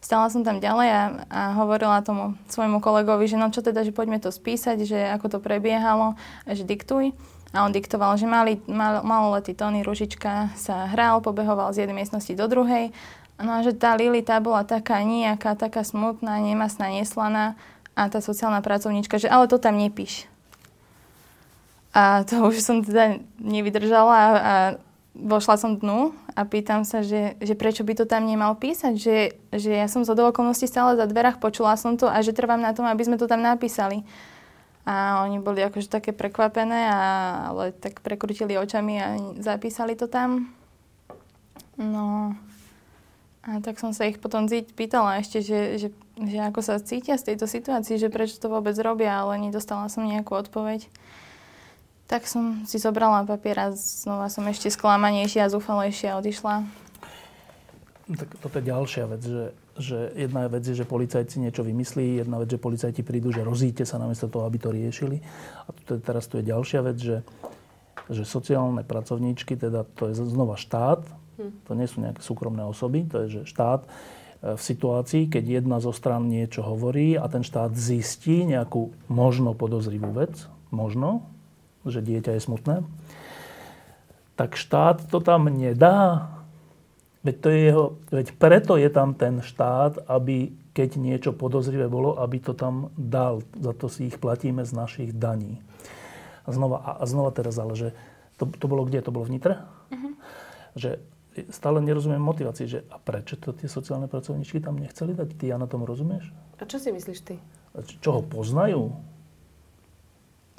[SPEAKER 2] stála som tam ďalej a, a hovorila tomu svojmu kolegovi, že no čo teda, že poďme to spísať, že ako to prebiehalo, že diktuj. A on diktoval, že mali, mal, maloletý Tony Ružička sa hral, pobehoval z jednej miestnosti do druhej No a že tá Lili, tá bola taká nejaká, taká smutná, nemasná, neslaná a tá sociálna pracovníčka, že ale to tam nepíš. A to už som teda nevydržala a, a vošla som dnu a pýtam sa, že, že prečo by to tam nemal písať, že, že ja som zo okolností stále za dverách, počula som to a že trvám na tom, aby sme to tam napísali. A oni boli akože také prekvapené, a, ale tak prekrutili očami a zapísali to tam. No, a tak som sa ich potom pýtala ešte, že, že, že ako sa cítia z tejto situácii, že prečo to vôbec robia, ale nedostala som nejakú odpoveď. Tak som si zobrala papier a znova som ešte sklamanejšia a zúfalejšia odišla.
[SPEAKER 1] No tak toto je ďalšia vec, že, že jedna vec je, že policajci niečo vymyslí, jedna vec, že policajti prídu, že rozíte sa namiesto toho, aby to riešili. A to je, teraz tu je ďalšia vec, že, že sociálne pracovníčky, teda to je znova štát, to nie sú nejaké súkromné osoby, to je že štát e, v situácii, keď jedna zo stran niečo hovorí a ten štát zistí nejakú možno podozrivú vec, možno, že dieťa je smutné, tak štát to tam nedá. Veď, to je jeho, veď preto je tam ten štát, aby keď niečo podozrivé bolo, aby to tam dal. Za to si ich platíme z našich daní. A znova, a znova teraz, ale že to, to bolo kde? To bolo v Nitre? Uh-huh. Že stále nerozumiem motivácii, že a prečo to tie sociálne pracovníčky tam nechceli dať? Ty ja na tom rozumieš?
[SPEAKER 10] A čo si myslíš ty?
[SPEAKER 1] Čo ho poznajú?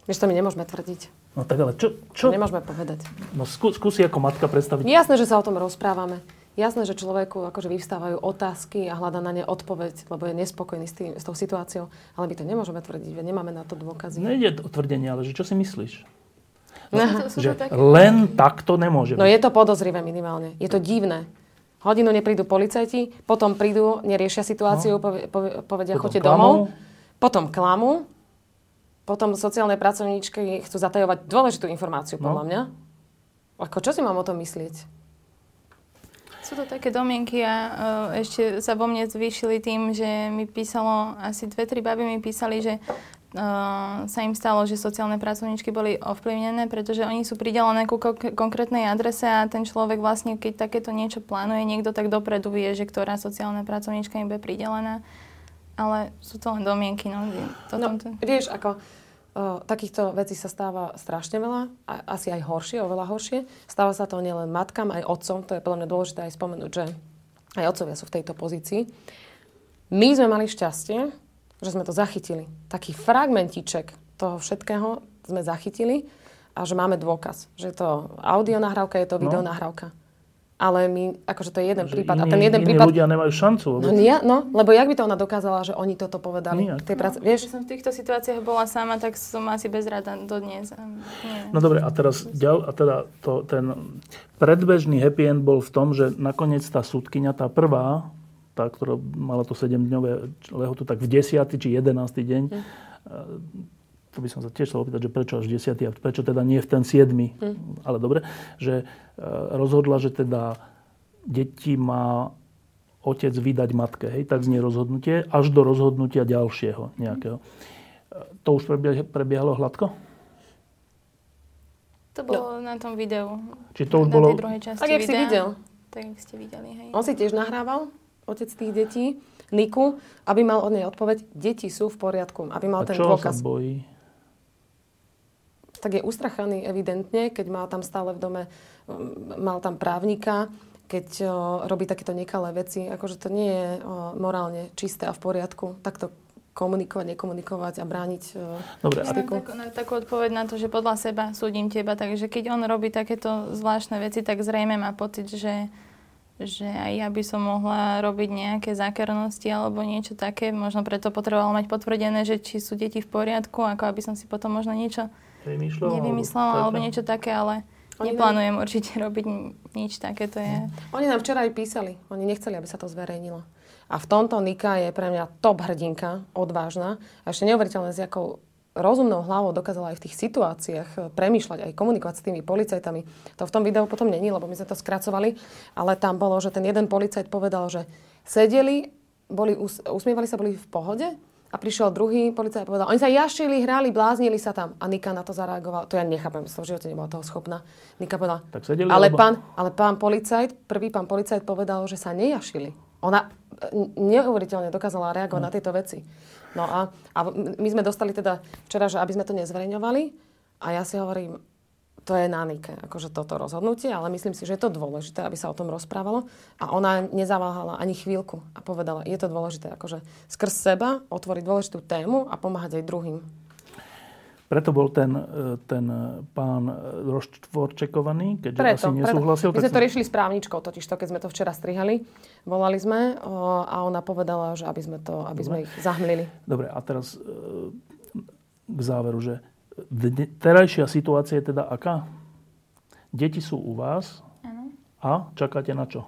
[SPEAKER 10] Vieš, to my nemôžeme tvrdiť.
[SPEAKER 1] No tak ale čo? čo?
[SPEAKER 10] To nemôžeme povedať.
[SPEAKER 1] No skú, skúsi ako matka predstaviť.
[SPEAKER 10] Jasné, že sa o tom rozprávame. Jasné, že človeku akože vyvstávajú otázky a hľada na ne odpoveď, lebo je nespokojný s, tým, s tou situáciou. Ale my to nemôžeme tvrdiť, veď nemáme na to dôkazy.
[SPEAKER 1] Nejde o tvrdenie, ale že čo si myslíš? No, že len takto nemôže
[SPEAKER 10] No je to podozrivé minimálne. Je to divné. Hodinu neprídu policajti, potom prídu, neriešia situáciu, no. povedia, choďte domov. Potom klamu. Potom sociálne pracovníčky chcú zatajovať dôležitú informáciu, podľa no. mňa. Ako, čo si mám o tom myslieť?
[SPEAKER 2] Sú to také domienky a uh, ešte sa vo mne zvýšili tým, že mi písalo, asi dve, tri baby mi písali, že sa im stalo, že sociálne pracovníčky boli ovplyvnené, pretože oni sú pridelené ku konkrétnej adrese a ten človek vlastne, keď takéto niečo plánuje, niekto tak dopredu vie, že ktorá sociálna pracovníčka im bude pridelená. Ale sú to len domienky. No,
[SPEAKER 10] no vieš, ako o, takýchto vecí sa stáva strašne veľa, a, asi aj horšie, oveľa horšie. Stáva sa to nielen matkám, aj otcom, to je podľa mňa dôležité aj spomenúť, že aj otcovia sú v tejto pozícii. My sme mali šťastie, že sme to zachytili. Taký fragmentiček toho všetkého sme zachytili a že máme dôkaz, že to audio nahrávka, je to no. video nahrávka. Ale my, akože to je jeden že prípad.
[SPEAKER 1] Iní,
[SPEAKER 10] a ten jeden
[SPEAKER 1] iní
[SPEAKER 10] prípad...
[SPEAKER 1] ľudia nemajú šancu.
[SPEAKER 10] No, nie, no, lebo jak by to ona dokázala, že oni toto povedali?
[SPEAKER 2] Nie. Tej práce, no, vieš? Keď som v týchto situáciách bola sama, tak som asi bez rada dodnes. Nie.
[SPEAKER 1] No dobre, a teraz ďal, a teda to, ten predbežný happy end bol v tom, že nakoniec tá súdkynia, tá prvá, tá, ktorá mala to 7-dňové lehotu, tak v 10. či 11. deň, mm. To by som sa tiež chcel opýtať, že prečo až 10. a prečo teda nie v ten 7. Mm. Ale dobre, že e, rozhodla, že teda deti má otec vydať matke, hej, tak znie rozhodnutie, až do rozhodnutia ďalšieho nejakého. To už prebiehalo hladko?
[SPEAKER 2] To bolo no. na tom videu.
[SPEAKER 1] Či to už na bolo...
[SPEAKER 2] tej druhej časti
[SPEAKER 10] Tak, jak si videl.
[SPEAKER 2] Tak, jak ste videli, hej.
[SPEAKER 10] On si tiež nahrával? otec tých detí, Niku, aby mal od nej odpoveď, deti sú v poriadku, aby mal
[SPEAKER 1] A
[SPEAKER 10] ten
[SPEAKER 1] čo
[SPEAKER 10] dôkaz.
[SPEAKER 1] sa bojí?
[SPEAKER 10] Tak je ustrachaný evidentne, keď má tam stále v dome, mal tam právnika, keď o, robí takéto nekalé veci, akože to nie je o, morálne čisté a v poriadku. Tak to komunikovať, nekomunikovať a brániť uh,
[SPEAKER 1] Dobre,
[SPEAKER 2] Ja mám takú, na, takú odpoveď na to, že podľa seba súdim teba, takže keď on robí takéto zvláštne veci, tak zrejme má pocit, že, že aj ja by som mohla robiť nejaké zákernosti alebo niečo také. Možno preto potreboval mať potvrdené, že či sú deti v poriadku, ako aby som si potom možno niečo
[SPEAKER 1] Vymýšľal,
[SPEAKER 2] nevymyslela
[SPEAKER 1] alebo
[SPEAKER 2] niečo také, ale
[SPEAKER 10] Oni
[SPEAKER 2] neplánujem určite robiť ni- nič také. To je...
[SPEAKER 10] Oni nám včera aj písali. Oni nechceli, aby sa to zverejnilo. A v tomto Nika je pre mňa top hrdinka, odvážna a ešte neuveriteľné, s jakou rozumnou hlavou dokázala aj v tých situáciách eh, premýšľať, aj komunikovať s tými policajtami. To v tom videu potom není, lebo my sme to skracovali, ale tam bolo, že ten jeden policajt povedal, že sedeli, boli, us- usmievali sa, boli v pohode a prišiel druhý policajt a povedal, oni sa jašili, hrali, bláznili sa tam. A Nika na to zareagovala. To ja nechápem, som v živote nebola toho schopná. Nika povedala,
[SPEAKER 1] Tak sedeli,
[SPEAKER 10] ale
[SPEAKER 1] alebo-
[SPEAKER 10] pán, ale pán policajt, prvý pán policajt povedal, že sa nejašili. Ona e, neuveriteľne dokázala reagovať na tieto veci. No a, a my sme dostali teda včera, že aby sme to nezverejňovali a ja si hovorím, to je na Nike, akože toto rozhodnutie, ale myslím si, že je to dôležité, aby sa o tom rozprávalo. A ona nezaváhala ani chvíľku a povedala, je to dôležité, akože skrz seba otvoriť dôležitú tému a pomáhať aj druhým.
[SPEAKER 1] Preto bol ten, e, ten pán roztvorčekovaný, keďže
[SPEAKER 10] Preto,
[SPEAKER 1] asi nesúhlasil.
[SPEAKER 10] preto. My sme to riešili s právničkou, totiž to, keď sme to včera strihali. Volali sme o, a ona povedala, že aby sme, to, aby sme ich zahmlili.
[SPEAKER 1] Dobre, a teraz e, k záveru, že terajšia situácia je teda aká? Deti sú u vás
[SPEAKER 2] Áno.
[SPEAKER 1] a čakáte na čo?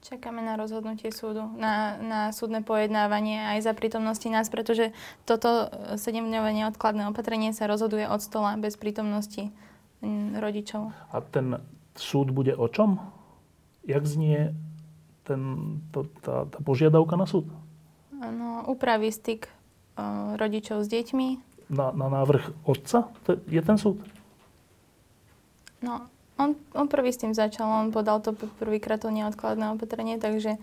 [SPEAKER 2] Čakáme na rozhodnutie súdu, na, na súdne pojednávanie aj za prítomnosti nás, pretože toto 7-dňové neodkladné opatrenie sa rozhoduje od stola bez prítomnosti mm, rodičov.
[SPEAKER 1] A ten súd bude o čom? Jak znie ten, to, tá, tá požiadavka na súd?
[SPEAKER 2] Áno, upraví styk o, rodičov s deťmi.
[SPEAKER 1] Na, na návrh otca je ten súd?
[SPEAKER 2] No, on, on prvý s tým začal, on podal to prvýkrát to neodkladné opatrenie, takže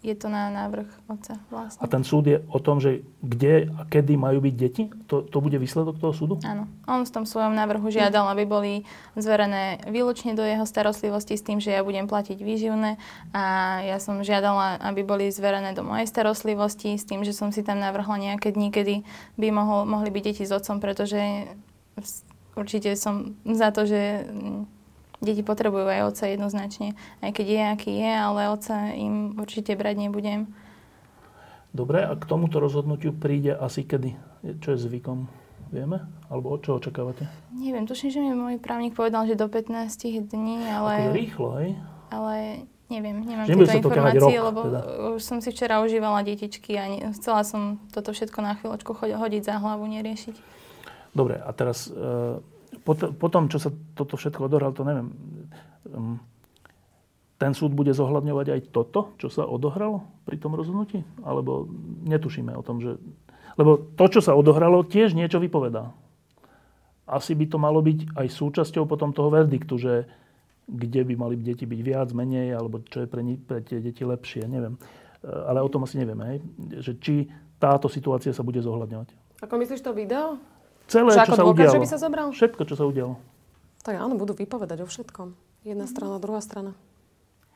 [SPEAKER 2] je to na návrh otca vlastne.
[SPEAKER 1] A ten súd je o tom, že kde a kedy majú byť deti? To, to bude výsledok toho súdu?
[SPEAKER 2] Áno. On v tom svojom návrhu žiadal, aby boli zverené výlučne do jeho starostlivosti s tým, že ja budem platiť výživné a ja som žiadala, aby boli zverené do mojej starostlivosti s tým, že som si tam navrhla nejaké dni, kedy by mohol, mohli byť deti s otcom, pretože určite som za to, že deti potrebujú aj otca jednoznačne. Aj keď je, aký je, ale otca im určite brať nebudem.
[SPEAKER 1] Dobre, a k tomuto rozhodnutiu príde asi kedy? Čo je zvykom? Vieme? Alebo čo očakávate?
[SPEAKER 2] Neviem, tuším, že mi môj právnik povedal, že do 15 dní, ale...
[SPEAKER 1] Akože rýchlo, hej?
[SPEAKER 2] Ale neviem, nemám
[SPEAKER 1] Že
[SPEAKER 2] tieto informácie,
[SPEAKER 1] rok,
[SPEAKER 2] lebo
[SPEAKER 1] teda.
[SPEAKER 2] už som si včera užívala detičky a ne, chcela som toto všetko na chvíľočku hodiť za hlavu, neriešiť.
[SPEAKER 1] Dobre, a teraz e, po, tom, čo sa toto všetko odohralo, to neviem, um, ten súd bude zohľadňovať aj toto, čo sa odohralo pri tom rozhodnutí? Alebo netušíme o tom, že... Lebo to, čo sa odohralo, tiež niečo vypovedá. Asi by to malo byť aj súčasťou potom toho verdiktu, že kde by mali deti byť viac, menej, alebo čo je pre, ni- pre tie deti lepšie, neviem. E, Ale o tom asi nevieme, hej? že či táto situácia sa bude zohľadňovať.
[SPEAKER 10] Ako myslíš to video?
[SPEAKER 1] Celé,
[SPEAKER 10] Že
[SPEAKER 1] čo
[SPEAKER 10] ako
[SPEAKER 1] sa
[SPEAKER 10] dôkaz,
[SPEAKER 1] udialo.
[SPEAKER 10] že by sa zobral?
[SPEAKER 1] Všetko, čo sa udialo.
[SPEAKER 10] Tak áno, budú vypovedať o všetkom. Jedna strana, druhá strana.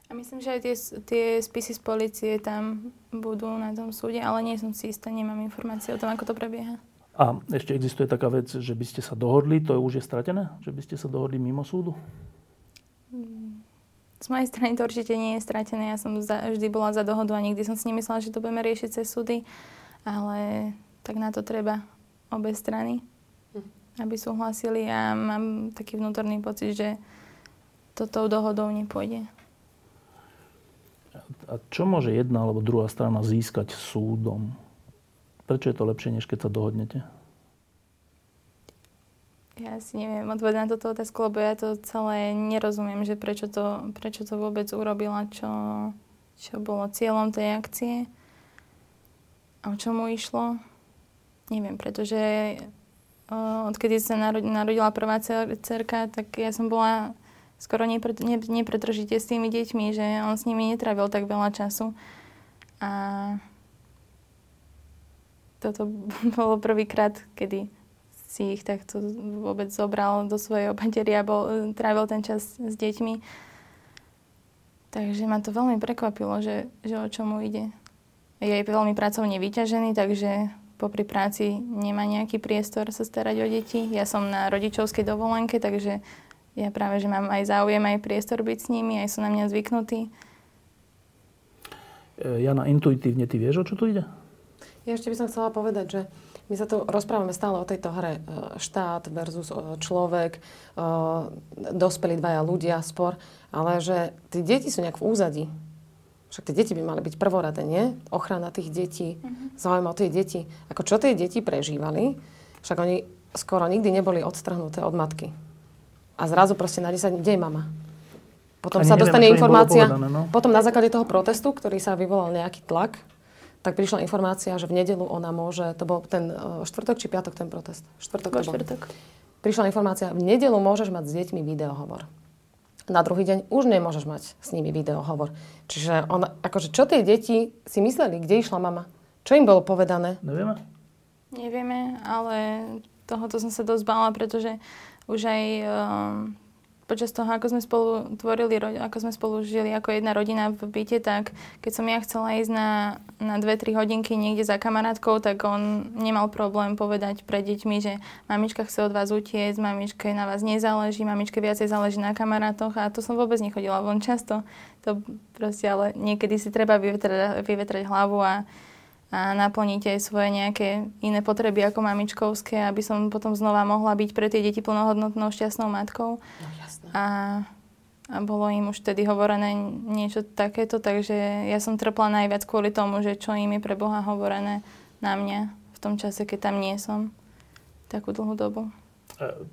[SPEAKER 2] A myslím, že aj tie, tie spisy z policie tam budú na tom súde, ale nie som si istá, nemám informácie o tom, ako to prebieha.
[SPEAKER 1] A ešte existuje taká vec, že by ste sa dohodli, to už je stratené? Že by ste sa dohodli mimo súdu?
[SPEAKER 2] Z mojej strany to určite nie je stratené. Ja som za, vždy bola za dohodu a nikdy som si nemyslela, že to budeme riešiť cez súdy. Ale tak na to treba obe strany, aby súhlasili. A mám taký vnútorný pocit, že to tou dohodou nepôjde.
[SPEAKER 1] A čo môže jedna alebo druhá strana získať súdom? Prečo je to lepšie, než keď sa dohodnete?
[SPEAKER 2] Ja si neviem odpovedať na túto otázku, lebo ja to celé nerozumiem, že prečo to, prečo to vôbec urobila, čo, čo bolo cieľom tej akcie a o čomu išlo. Neviem, pretože odkedy sa narod- narodila prvá cer- cerka, tak ja som bola skoro nepret- ne- nepretržite s tými deťmi, že on s nimi netravil tak veľa času. A toto bolo prvýkrát, kedy si ich takto vôbec zobral do svojej opatery a bol, trávil ten čas s deťmi. Takže ma to veľmi prekvapilo, že, že o čomu ide. Je veľmi pracovne vyťažený, takže popri práci nemá nejaký priestor sa starať o deti. Ja som na rodičovskej dovolenke, takže ja práve, že mám aj záujem, aj priestor byť s nimi, aj sú na mňa zvyknutí.
[SPEAKER 1] E, Jana, intuitívne ty vieš, o čo tu ide?
[SPEAKER 10] Ja ešte by som chcela povedať, že my sa tu rozprávame stále o tejto hre e, štát versus e, človek, dospelí dvaja ľudia, spor, ale že tí deti sú nejak v úzadí. Však tie deti by mali byť prvoradé, nie? Ochrana tých detí, mm-hmm. záujem o tie deti. Ako čo tie deti prežívali, však oni skoro nikdy neboli odstrhnuté od matky. A zrazu proste na 10 kde je mama? Potom Ani sa neviem, dostane informácia, povedané, no? potom na základe toho protestu, ktorý sa vyvolal nejaký tlak, tak prišla informácia, že v nedelu ona môže, to bol ten uh, štvrtok či piatok ten protest? Štvrtok to
[SPEAKER 2] štvrtok.
[SPEAKER 10] Prišla informácia, v nedelu môžeš mať s deťmi videohovor. Na druhý deň už nemôžeš mať s nimi videohovor. Čiže on, akože čo tie deti si mysleli, kde išla mama? Čo im bolo povedané?
[SPEAKER 1] Nevieme.
[SPEAKER 2] Nevieme, ale tohoto som sa dosť bála, pretože už aj um, počas toho, ako sme spolu tvorili, ako sme spolu žili ako jedna rodina v byte, tak keď som ja chcela ísť na, na 2-3 hodinky niekde za kamarátkou, tak on nemal problém povedať pre deťmi, že mamička chce od vás utiecť, mamičke na vás nezáleží, mamičke viacej záleží na kamarátoch a to som vôbec nechodila von často. To proste, ale niekedy si treba vyvetrať, vyvetrať hlavu a a naplniť aj svoje nejaké iné potreby ako mamičkovské, aby som potom znova mohla byť pre tie deti plnohodnotnou šťastnou matkou.
[SPEAKER 10] No, jasné.
[SPEAKER 2] A, a bolo im už vtedy hovorené niečo takéto, takže ja som trpla najviac kvôli tomu, že čo im je pre Boha hovorené na mňa v tom čase, keď tam nie som takú dlhú dobu.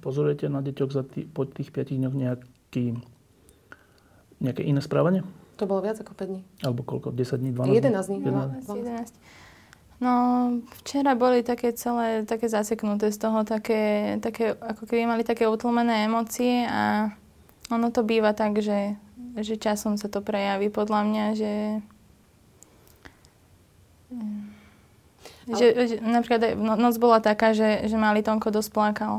[SPEAKER 1] Pozorujete na deťoch za tý, po tých 5 dňoch nejaký, nejaké iné správanie?
[SPEAKER 10] To bolo viac ako 5 dní.
[SPEAKER 1] Alebo koľko? 10 dní? 12
[SPEAKER 10] 11 dní.
[SPEAKER 2] 11. 11. 11. No, včera boli také celé, také zaseknuté z toho, také, také, ako keby mali také utlmené emócie a ono to býva tak, že, že časom sa to prejaví podľa mňa, že že, že napríklad no, noc bola taká, že, že malý Tonko dosť plakal.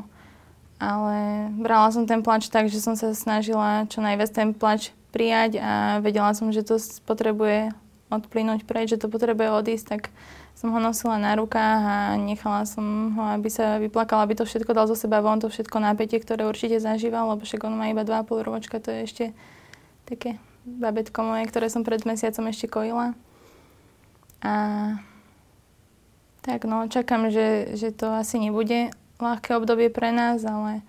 [SPEAKER 2] Ale brala som ten plač tak, že som sa snažila čo najviac ten plač prijať a vedela som, že to potrebuje odplynúť preč, že to potrebuje odísť, tak som ho nosila na rukách a nechala som ho, aby sa vyplakal, aby to všetko dal zo seba von, to všetko napätie, ktoré určite zažíval, lebo však on má iba 2,5 ročka, to je ešte také babetko moje, ktoré som pred mesiacom ešte kojila. A tak no, čakám, že, že to asi nebude ľahké obdobie pre nás, ale...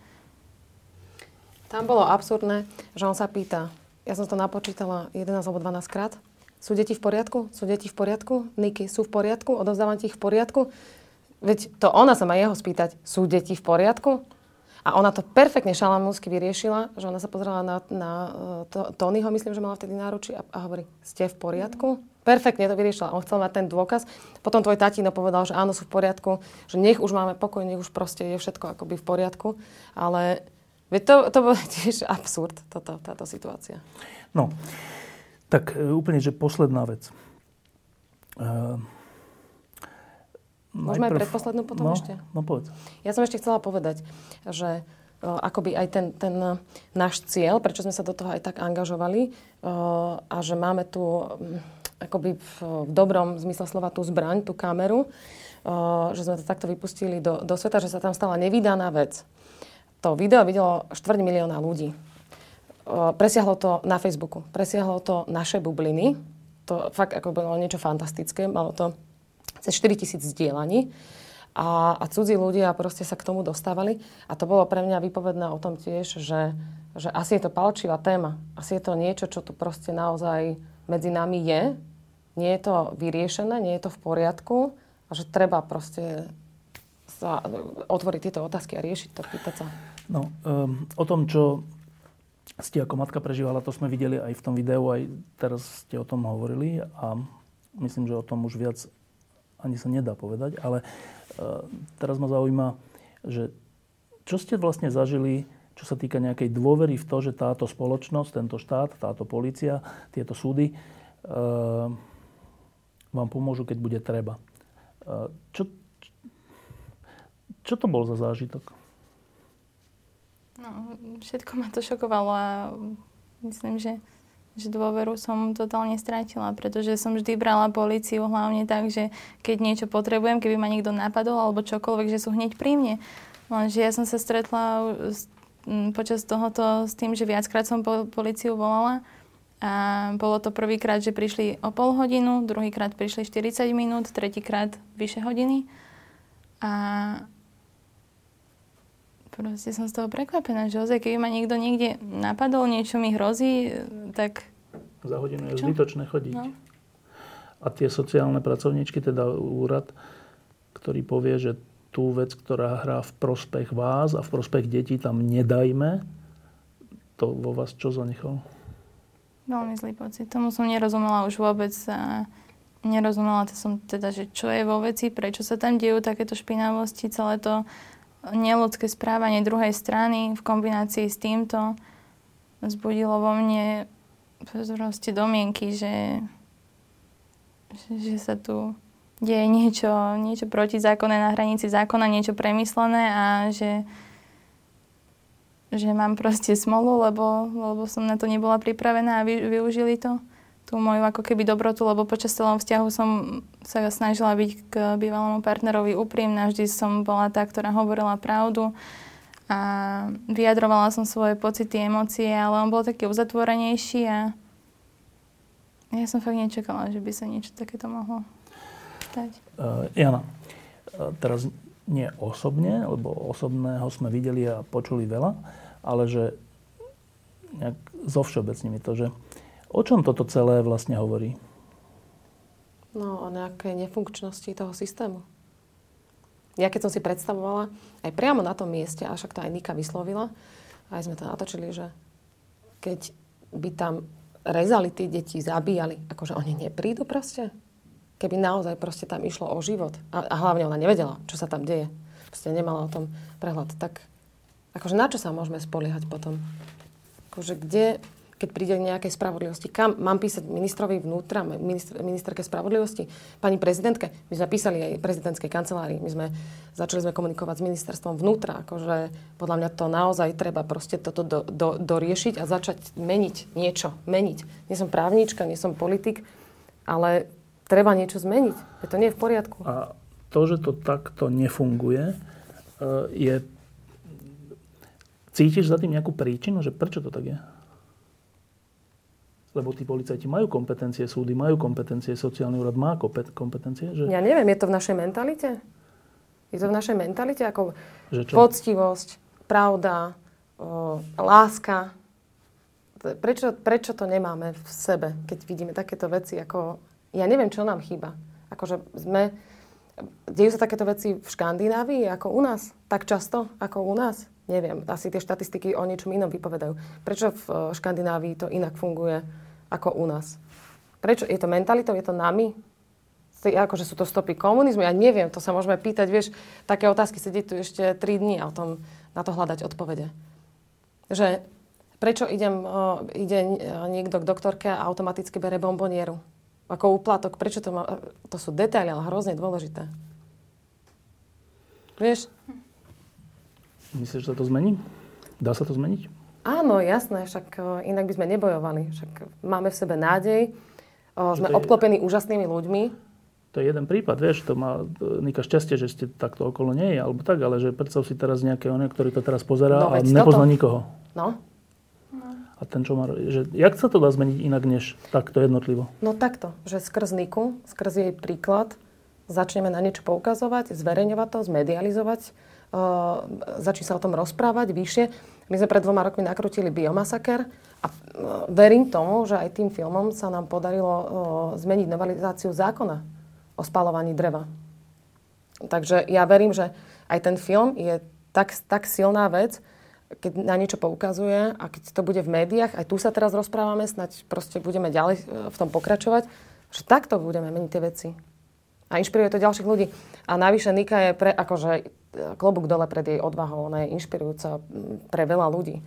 [SPEAKER 10] Tam bolo absurdné, že on sa pýta, ja som to napočítala 11 alebo 12 krát, sú deti v poriadku? Sú deti v poriadku? Niky, sú v poriadku? Odovzdávam ti ich v poriadku? Veď to ona sa má jeho spýtať, sú deti v poriadku? A ona to perfektne šalamúnsky vyriešila, že ona sa pozrela na, na to, Tonyho, myslím, že mala vtedy náruči a, a hovorí, ste v poriadku? Perfektne to vyriešila. On chcel mať ten dôkaz. Potom tvoj tatino povedal, že áno, sú v poriadku, že nech už máme pokoj, nech už proste je všetko akoby v poriadku. Ale to, to bol tiež absurd, toto, táto situácia.
[SPEAKER 1] No, tak e, úplne, že posledná vec.
[SPEAKER 10] Uh, Môžeme najprv... aj predposlednú potom
[SPEAKER 1] no,
[SPEAKER 10] ešte?
[SPEAKER 1] No povedz.
[SPEAKER 10] Ja som ešte chcela povedať, že uh, akoby aj ten, ten náš cieľ, prečo sme sa do toho aj tak angažovali a že máme tu um, akoby v, dobrom zmysle slova tú zbraň, tú kameru, že sme to takto vypustili do, do sveta, že sa tam stala nevydaná vec. To video videlo štvrť milióna ľudí presiahlo to na Facebooku, presiahlo to naše bubliny. To fakt ako bolo niečo fantastické. Malo to cez 4 tisíc zdieľaní. A, a cudzí ľudia proste sa k tomu dostávali. A to bolo pre mňa vypovedné o tom tiež, že, že asi je to palčivá téma. Asi je to niečo, čo tu proste naozaj medzi nami je. Nie je to vyriešené, nie je to v poriadku. A že treba proste sa otvoriť tieto otázky a riešiť to, pýtať sa.
[SPEAKER 1] No, um, o tom, čo ste ako matka prežívala, to sme videli aj v tom videu, aj teraz ste o tom hovorili a myslím, že o tom už viac ani sa nedá povedať, ale uh, teraz ma zaujíma, že čo ste vlastne zažili, čo sa týka nejakej dôvery v to, že táto spoločnosť, tento štát, táto policia, tieto súdy uh, vám pomôžu, keď bude treba. Uh, čo, čo to bol za zážitok?
[SPEAKER 2] No, všetko ma to šokovalo a myslím, že že dôveru som totálne strátila, pretože som vždy brala policiu hlavne tak, že keď niečo potrebujem, keby ma niekto napadol alebo čokoľvek, že sú hneď pri mne. Lenže ja som sa stretla počas tohoto s tým, že viackrát som po, policiu volala a bolo to prvýkrát, že prišli o pol hodinu, druhýkrát prišli 40 minút, tretíkrát vyše hodiny. A proste som z toho prekvapená, že ozaj, keby ma niekto niekde napadol, niečo mi hrozí, tak...
[SPEAKER 1] Za hodinu je zbytočné chodiť. No. A tie sociálne pracovníčky, teda úrad, ktorý povie, že tú vec, ktorá hrá v prospech vás a v prospech detí, tam nedajme, to vo vás čo zanechalo?
[SPEAKER 2] Veľmi zlý pocit. Tomu som nerozumela už vôbec. A nerozumela to som teda, že čo je vo veci, prečo sa tam dejú takéto špinavosti, celé to neludské správanie druhej strany v kombinácii s týmto vzbudilo vo mne proste domienky, že, že, sa tu deje niečo, niečo protizákonné na hranici zákona, niečo premyslené a že, že mám proste smolu, lebo, lebo som na to nebola pripravená a vy, využili to tú moju ako keby dobrotu, lebo počas celého vzťahu som sa snažila byť k bývalému partnerovi úprimná. Vždy som bola tá, ktorá hovorila pravdu a vyjadrovala som svoje pocity, emócie, ale on bol taký uzatvorenejší a ja som fakt nečakala, že by sa niečo takéto mohlo stať.
[SPEAKER 1] Uh, Jana, uh, teraz nie osobne, lebo osobného sme videli a počuli veľa, ale že nejak zo všeobecnými to, že O čom toto celé vlastne hovorí?
[SPEAKER 10] No, o nejakej nefunkčnosti toho systému. Ja keď som si predstavovala, aj priamo na tom mieste, a však to aj Nika vyslovila, aj sme to natočili, že keď by tam rezali tí deti, zabíjali, akože oni neprídu proste? Keby naozaj proste tam išlo o život. A, a hlavne ona nevedela, čo sa tam deje. Proste nemala o tom prehľad. Tak akože na čo sa môžeme spoliehať potom? Akože kde, keď príde k nejakej spravodlivosti. Kam mám písať ministrovi vnútra, minister, ministerke spravodlivosti, pani prezidentke? My sme písali aj prezidentskej kancelárii. My sme začali sme komunikovať s ministerstvom vnútra. Akože podľa mňa to naozaj treba proste toto do, do, doriešiť a začať meniť niečo. Meniť. Nie som právnička, nie som politik, ale treba niečo zmeniť. To nie je v poriadku.
[SPEAKER 1] A to, že to takto nefunguje, e, je... Cítiš za tým nejakú príčinu, že prečo to tak je? Lebo tí policajti majú kompetencie, súdy majú kompetencie, sociálny úrad má kompetencie. Že...
[SPEAKER 10] Ja neviem, je to v našej mentalite? Je to v našej mentalite ako poctivosť, pravda, o, láska. Prečo, prečo to nemáme v sebe, keď vidíme takéto veci? Ako, ja neviem, čo nám chýba. Akože sme, dejú sa takéto veci v Škandinávii ako u nás? Tak často ako u nás? Neviem. Asi tie štatistiky o niečom inom vypovedajú. Prečo v Škandinávii to inak funguje? ako u nás. Prečo? Je to mentalitou? Je to nami? Akože sú to stopy komunizmu? Ja neviem, to sa môžeme pýtať, vieš, také otázky sedieť tu ešte 3 dní a o tom, na to hľadať odpovede. Že prečo idem, o, ide niekto k doktorke a automaticky bere bombonieru? Ako úplatok, prečo to má... To sú detaily, ale hrozne dôležité. Vieš?
[SPEAKER 1] Myslíš, že sa to zmení? Dá sa to zmeniť?
[SPEAKER 10] Áno, jasné, však e, inak by sme nebojovali. Však máme v sebe nádej, o, sme je... obklopení úžasnými ľuďmi.
[SPEAKER 1] To je jeden prípad, vieš, to má Nika šťastie, že ste takto okolo nie je, alebo tak, ale že predstav si teraz nejaké oné, ktorý to teraz pozerá no, a nepozná toto. nikoho.
[SPEAKER 10] No.
[SPEAKER 1] A ten, čo má... Že, jak sa to dá zmeniť inak, než takto jednotlivo?
[SPEAKER 10] No takto, že skrz Niku, skrz jej príklad, začneme na niečo poukazovať, zverejňovať to, zmedializovať, uh, začne sa o tom rozprávať vyššie. My sme pred dvoma rokmi nakrutili Biomasaker a uh, verím tomu, že aj tým filmom sa nám podarilo uh, zmeniť novelizáciu zákona o spalovaní dreva. Takže ja verím, že aj ten film je tak, tak silná vec, keď na niečo poukazuje a keď to bude v médiách, aj tu sa teraz rozprávame, snať proste budeme ďalej v tom pokračovať, že takto budeme meniť tie veci. A inšpiruje to ďalších ľudí. A navyše Nika je pre, akože klobúk dole pred jej odvahou. Ona je inšpirujúca pre veľa ľudí.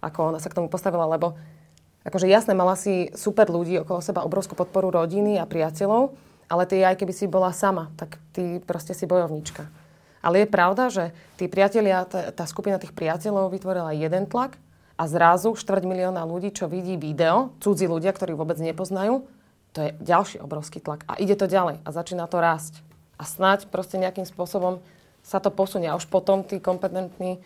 [SPEAKER 10] Ako ona sa k tomu postavila, lebo akože jasné, mala si super ľudí okolo seba, obrovskú podporu rodiny a priateľov, ale ty aj keby si bola sama, tak ty proste si bojovnička. Ale je pravda, že tí priatelia, tá, tá skupina tých priateľov vytvorila jeden tlak a A zrazu štvrť milióna ľudí, čo vidí video, cudzí ľudia, ktorí vôbec nepoznajú, to je ďalší obrovský tlak. A ide to ďalej a začína to rásť. A snáď proste nejakým spôsobom sa to posunie. A už potom tí kompetentní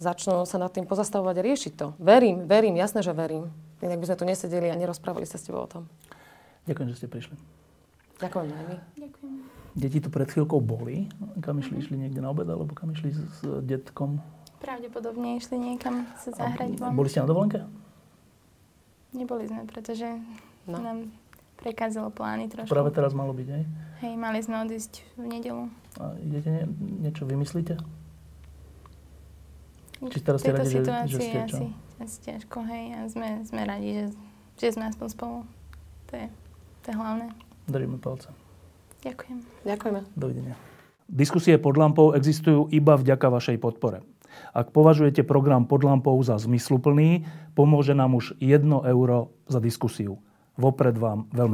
[SPEAKER 10] začnú sa nad tým pozastavovať a riešiť to. Verím, verím, jasné, že verím. Inak by sme tu nesedeli a nerozprávali sa s tebou o tom.
[SPEAKER 1] Ďakujem, že ste prišli.
[SPEAKER 10] Ďakujem aj.
[SPEAKER 2] Ďakujem.
[SPEAKER 1] Deti tu pred chvíľkou boli. Kam išli? Išli niekde na obed, alebo kam išli s, s detkom?
[SPEAKER 2] Pravdepodobne išli niekam sa zahrať von.
[SPEAKER 1] Boli ste na dovolenke?
[SPEAKER 2] Neboli sme, pretože
[SPEAKER 10] No.
[SPEAKER 2] nám prekázalo plány trošku.
[SPEAKER 1] Práve teraz malo byť, hej?
[SPEAKER 2] Hej, mali sme odísť v nedelu.
[SPEAKER 1] A idete nie, niečo vymyslíte? Či teraz ste radi, že- že ste
[SPEAKER 2] je
[SPEAKER 1] čo?
[SPEAKER 2] asi, asi ťažko, hej. A sme, sme radi, že, že sme aspoň spolu. To je, to je hlavné.
[SPEAKER 1] Držíme palce.
[SPEAKER 2] Ďakujem.
[SPEAKER 10] Ďakujeme.
[SPEAKER 1] Dovidenia. Diskusie pod lampou existujú iba vďaka vašej podpore. Ak považujete program pod lampou za zmysluplný, pomôže nám už 1 euro za diskusiu. Vopred vám veľmi